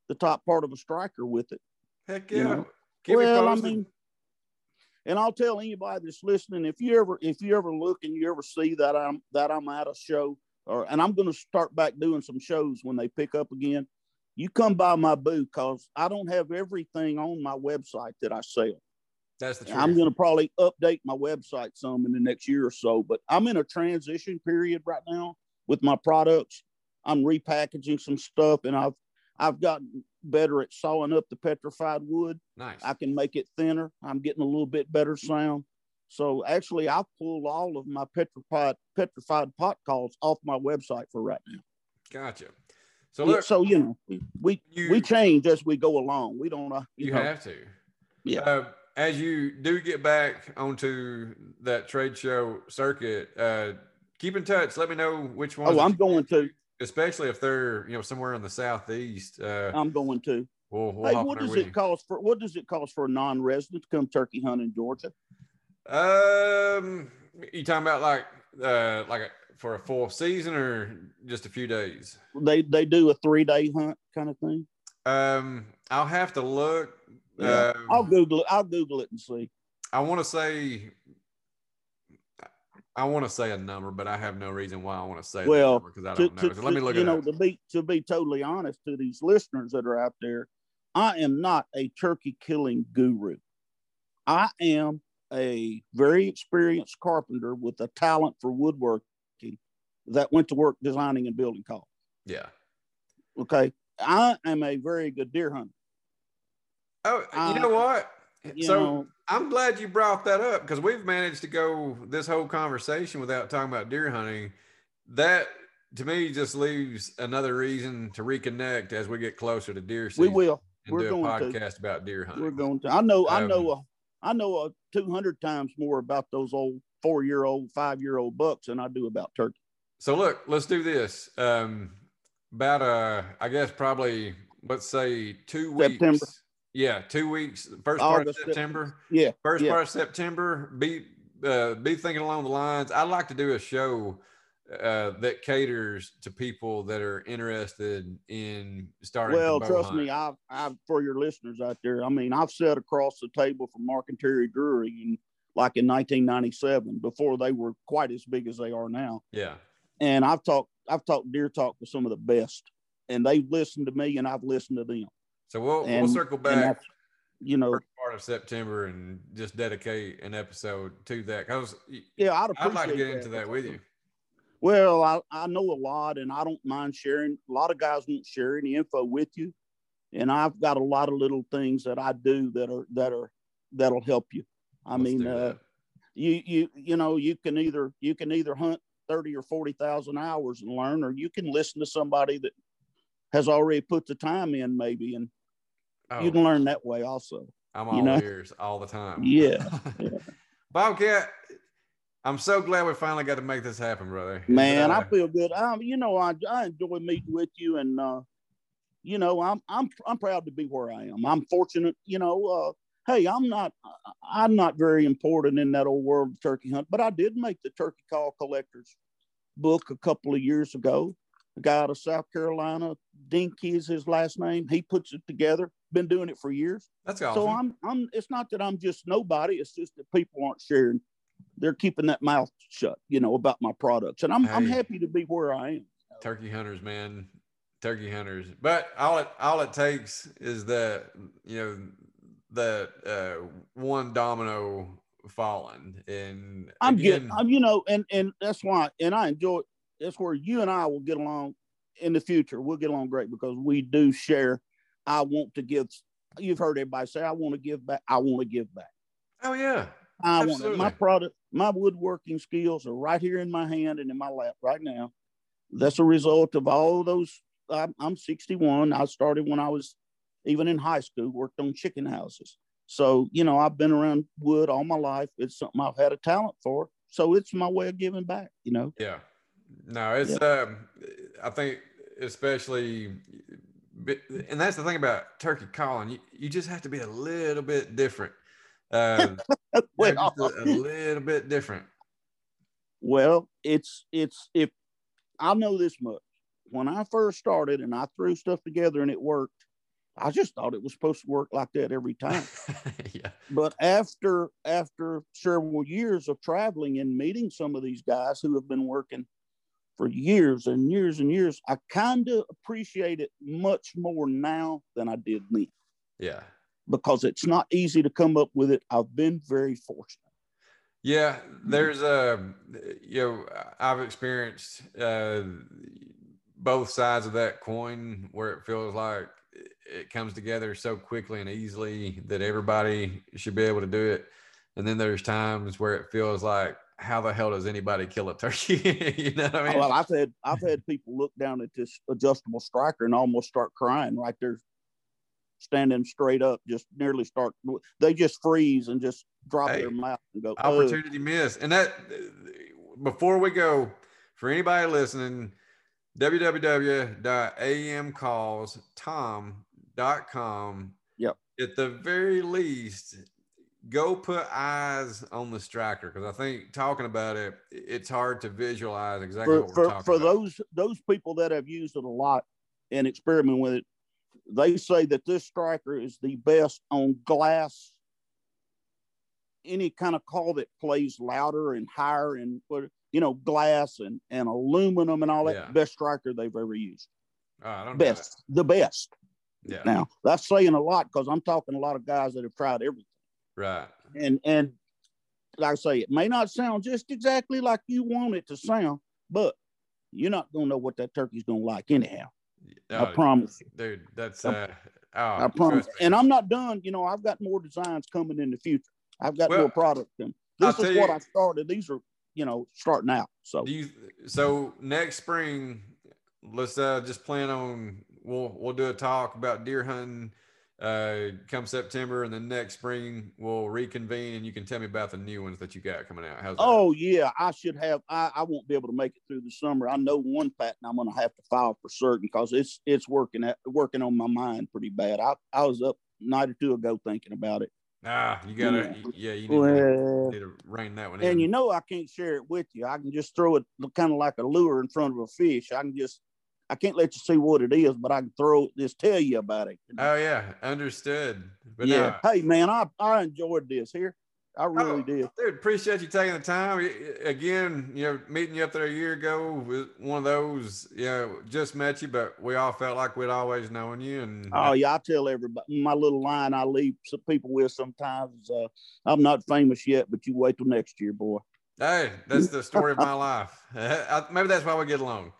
the top part of a striker with it.
Heck yeah. You know?
well, I mean, and I'll tell anybody that's listening, if you ever, if you ever look and you ever see that I'm, that I'm at a show or, and I'm going to start back doing some shows when they pick up again, you come by my booth because I don't have everything on my website that I sell.
That's the truth.
I'm going to probably update my website some in the next year or so, but I'm in a transition period right now with my products. I'm repackaging some stuff, and I've I've gotten better at sawing up the petrified wood.
Nice.
I can make it thinner. I'm getting a little bit better sound. So actually, I've pulled all of my petrified petrified pot calls off my website for right now.
Gotcha. So
yeah, so you know, we
you,
we change as we go along. We don't. Uh,
you,
you know,
have to.
Yeah.
Uh, as you do get back onto that trade show circuit, uh, keep in touch. Let me know which ones.
Oh, I'm going to.
Especially if they're you know somewhere in the southeast. Uh,
I'm going to.
We'll, we'll
hey, what does it cost for? What does it cost for a non-resident to come turkey hunt in Georgia?
Um, you talking about like uh like a, for a full season or just a few days?
They they do a three day hunt kind of thing.
Um, I'll have to look.
Yeah.
Um,
I'll Google it. I'll Google it and see.
I want to say. I want to say a number, but I have no reason why I want to say
well
because I don't know.
to,
So let me look
you
at
know
it.
to be to be totally honest to these listeners that are out there, I am not a turkey killing guru. I am a very experienced carpenter with a talent for woodworking that went to work designing and building calls.
Yeah.
Okay. I am a very good deer hunter.
Oh, you know what?
You
so
know,
I'm glad you brought that up because we've managed to go this whole conversation without talking about deer hunting. That to me just leaves another reason to reconnect as we get closer to deer season.
we will.
and
We're
do a
going to.
podcast about deer hunting.
We're going to. I know. I
Um,
know. A, I know a 200 times more about those old four year old, five year old bucks than I do about turkey.
So look, let's do this. Um, about uh, I guess probably let's say two weeks. Yeah, two weeks. First part
August,
of September.
Yeah.
First
yeah.
part of September. Be uh, be thinking along the lines. I'd like to do a show uh, that caters to people that are interested in starting.
Well, trust
hunt.
me, I've, I've for your listeners out there. I mean, I've sat across the table from Mark and Terry Drury in like in 1997 before they were quite as big as they are now.
Yeah.
And I've talked, I've talked deer talk with some of the best, and they've listened to me, and I've listened to them.
So we'll
And,
we'll circle back
you know,
part of September and just dedicate an episode to that because
yeah, I'd appreciate
I'd like to get into that with you.
Well, I, I know a lot and I don't mind sharing. A lot of guys won't share any info with you. And I've got a lot of little things that I do that are that are that'll help you. I
Let's
mean, uh, you you you know, you can either you can either hunt 30 or 40,000 hours and learn, or you can listen to somebody that has already put the time in, maybe, and
Oh,
you can learn that way also.
I'm
you
all
know?
ears all the time.
Yeah, yeah.
Bobcat, I'm so glad we finally got to make this happen, brother.
Man,
Uh,
I feel good. Um, you know, I, I enjoy meeting with you, and uh, you know, I'm I'm I'm proud to be where I am. I'm fortunate. You know, uh, hey, I'm not I'm not very important in that old world of turkey hunt, but I did make the turkey call collectors book a couple of years ago. A guy out of South Carolina, Dinky is his last name. He puts it together. Been doing it for years.
that's awesome.
So I'm I'm. It's not that I'm just nobody. It's just that people aren't sharing. They're keeping that mouth shut, you know, about my products, and I'm I'm happy to be where I am.
turkey hunters, man. Turkey hunters. But all it all it takes is that you know that uh, one domino falling, and
I'm
again,
getting, I'm, you know, and and that's why, and I enjoy. That's where you and I will get along in the future. We'll get along great because we do share. I want to give. You've heard everybody say, "I want to give back." I want to give back.
oh yeah,
I want my product, my woodworking skills are right here in my hand and in my lap right now. That's a result of all those. I'm, I'm 61. I started when I was even in high school, worked on chicken houses. So, you know, I've been around wood all my life. It's something I've had a talent for. So it's my way of giving back, you know.
yeah. No, it's um, I think especially, and that's the thing about turkey calling. You you just have to be a little bit different. Um,
well,
a, a little bit different.
well, it's it's if I know this much. When I first started and I threw stuff together and it worked, I just thought it was supposed to work like that every time.
yeah.
but after after several years of traveling and meeting some of these guys who have been working for years and years and years, I kind of appreciate it much more now than I did then.
Yeah.
because it's not easy to come up with it. I've been very fortunate.
Yeah, there's a, you know, I've experienced uh, both sides of that coin where it feels like it comes together so quickly and easily that everybody should be able to do it. And then there's times where it feels like, how the hell does anybody kill a turkey? you know what I mean?
Well, I've had I've had people look down at this adjustable striker and almost start crying right there, standing straight up, just nearly start. They just freeze and just drop hey, their mouth and go.
Opportunity miss. And that before we go, for anybody listening, www.amcallstom.com.
Yep.
At the very least, go put eyes on the striker because I think talking about it, it's hard to visualize exactly
for,
what we're
for,
talking
for
about.
those those people that have used it a lot and experiment with it. They say that this striker is the best on glass. Any kind of call that plays louder and higher and you know glass and and aluminum and all that. Yeah. Best striker they've ever used.
Oh,
best, the best.
Yeah.
Now that's saying a lot because I'm talking a lot of guys that have tried everything.
Right.
And and like I say, it may not sound just exactly like you want it to sound, but you're not gonna know what that turkey's gonna like anyhow. Oh, I promise you,
dude. That's uh, oh,
I promise. And I'm not done. You know, I've got more designs coming in the future. I've got well, more products. And this I'll is what you, I started. These are you know starting out. So
you, so next spring, let's uh just plan on we'll we'll do a talk about deer hunting uh, come September, and then next spring we'll reconvene, and you can tell me about the new ones that you got coming out. How's that?
Oh yeah, I should have. I, I won't be able to make it through the summer. I know one patent I'm going to have to file for certain because it's it's working at working on my mind pretty bad. I I was up night or two ago thinking about it.
Ah, you gotta, yeah, yeah you need, well, to, need to rein that one in.
And you know, I can't share it with you. I can just throw it kind of like a lure in front of a fish. I can just I can't let you see what it is, but I can throw just tell you about it.
Oh yeah, understood.
But yeah, hey man, I I enjoyed this here. I really oh, did.
Dude, appreciate you taking the time. Again, you know, meeting you up there a year ago was one of those, you know, just met you, but we all felt like we'd always known you. And
oh yeah, I tell everybody my little line I leave some people with sometimes. Uh, I'm not famous yet, but you wait till next year, boy.
Hey, that's the story of my life. Maybe that's why we get along.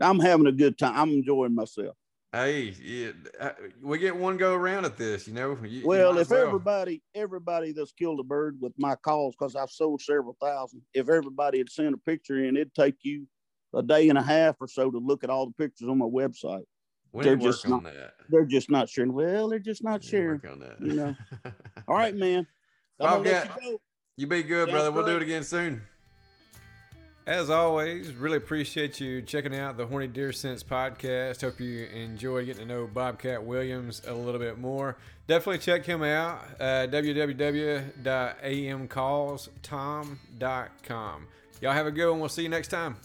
I'm having a good time. I'm enjoying myself.
Hey, yeah, uh, we get one go around at this, you know. You,
well, you if well. everybody, everybody that's killed a bird with my calls, because I've sold several thousand, if everybody had sent a picture in, it'd take you a day and a half or so to look at all the pictures on my website.
We they're just not. That.
They're just not sharing. Well, they're just not sharing. On that. You know. all right, man.
You, you, be good, Sounds brother. We'll do it again soon. As always, really appreciate you checking out the Horny Deer Sense podcast. Hope you enjoy getting to know Bobcat Williams a little bit more. Definitely check him out uh, at www.amcallstom.com. Y'all have a good one. We'll see you next time.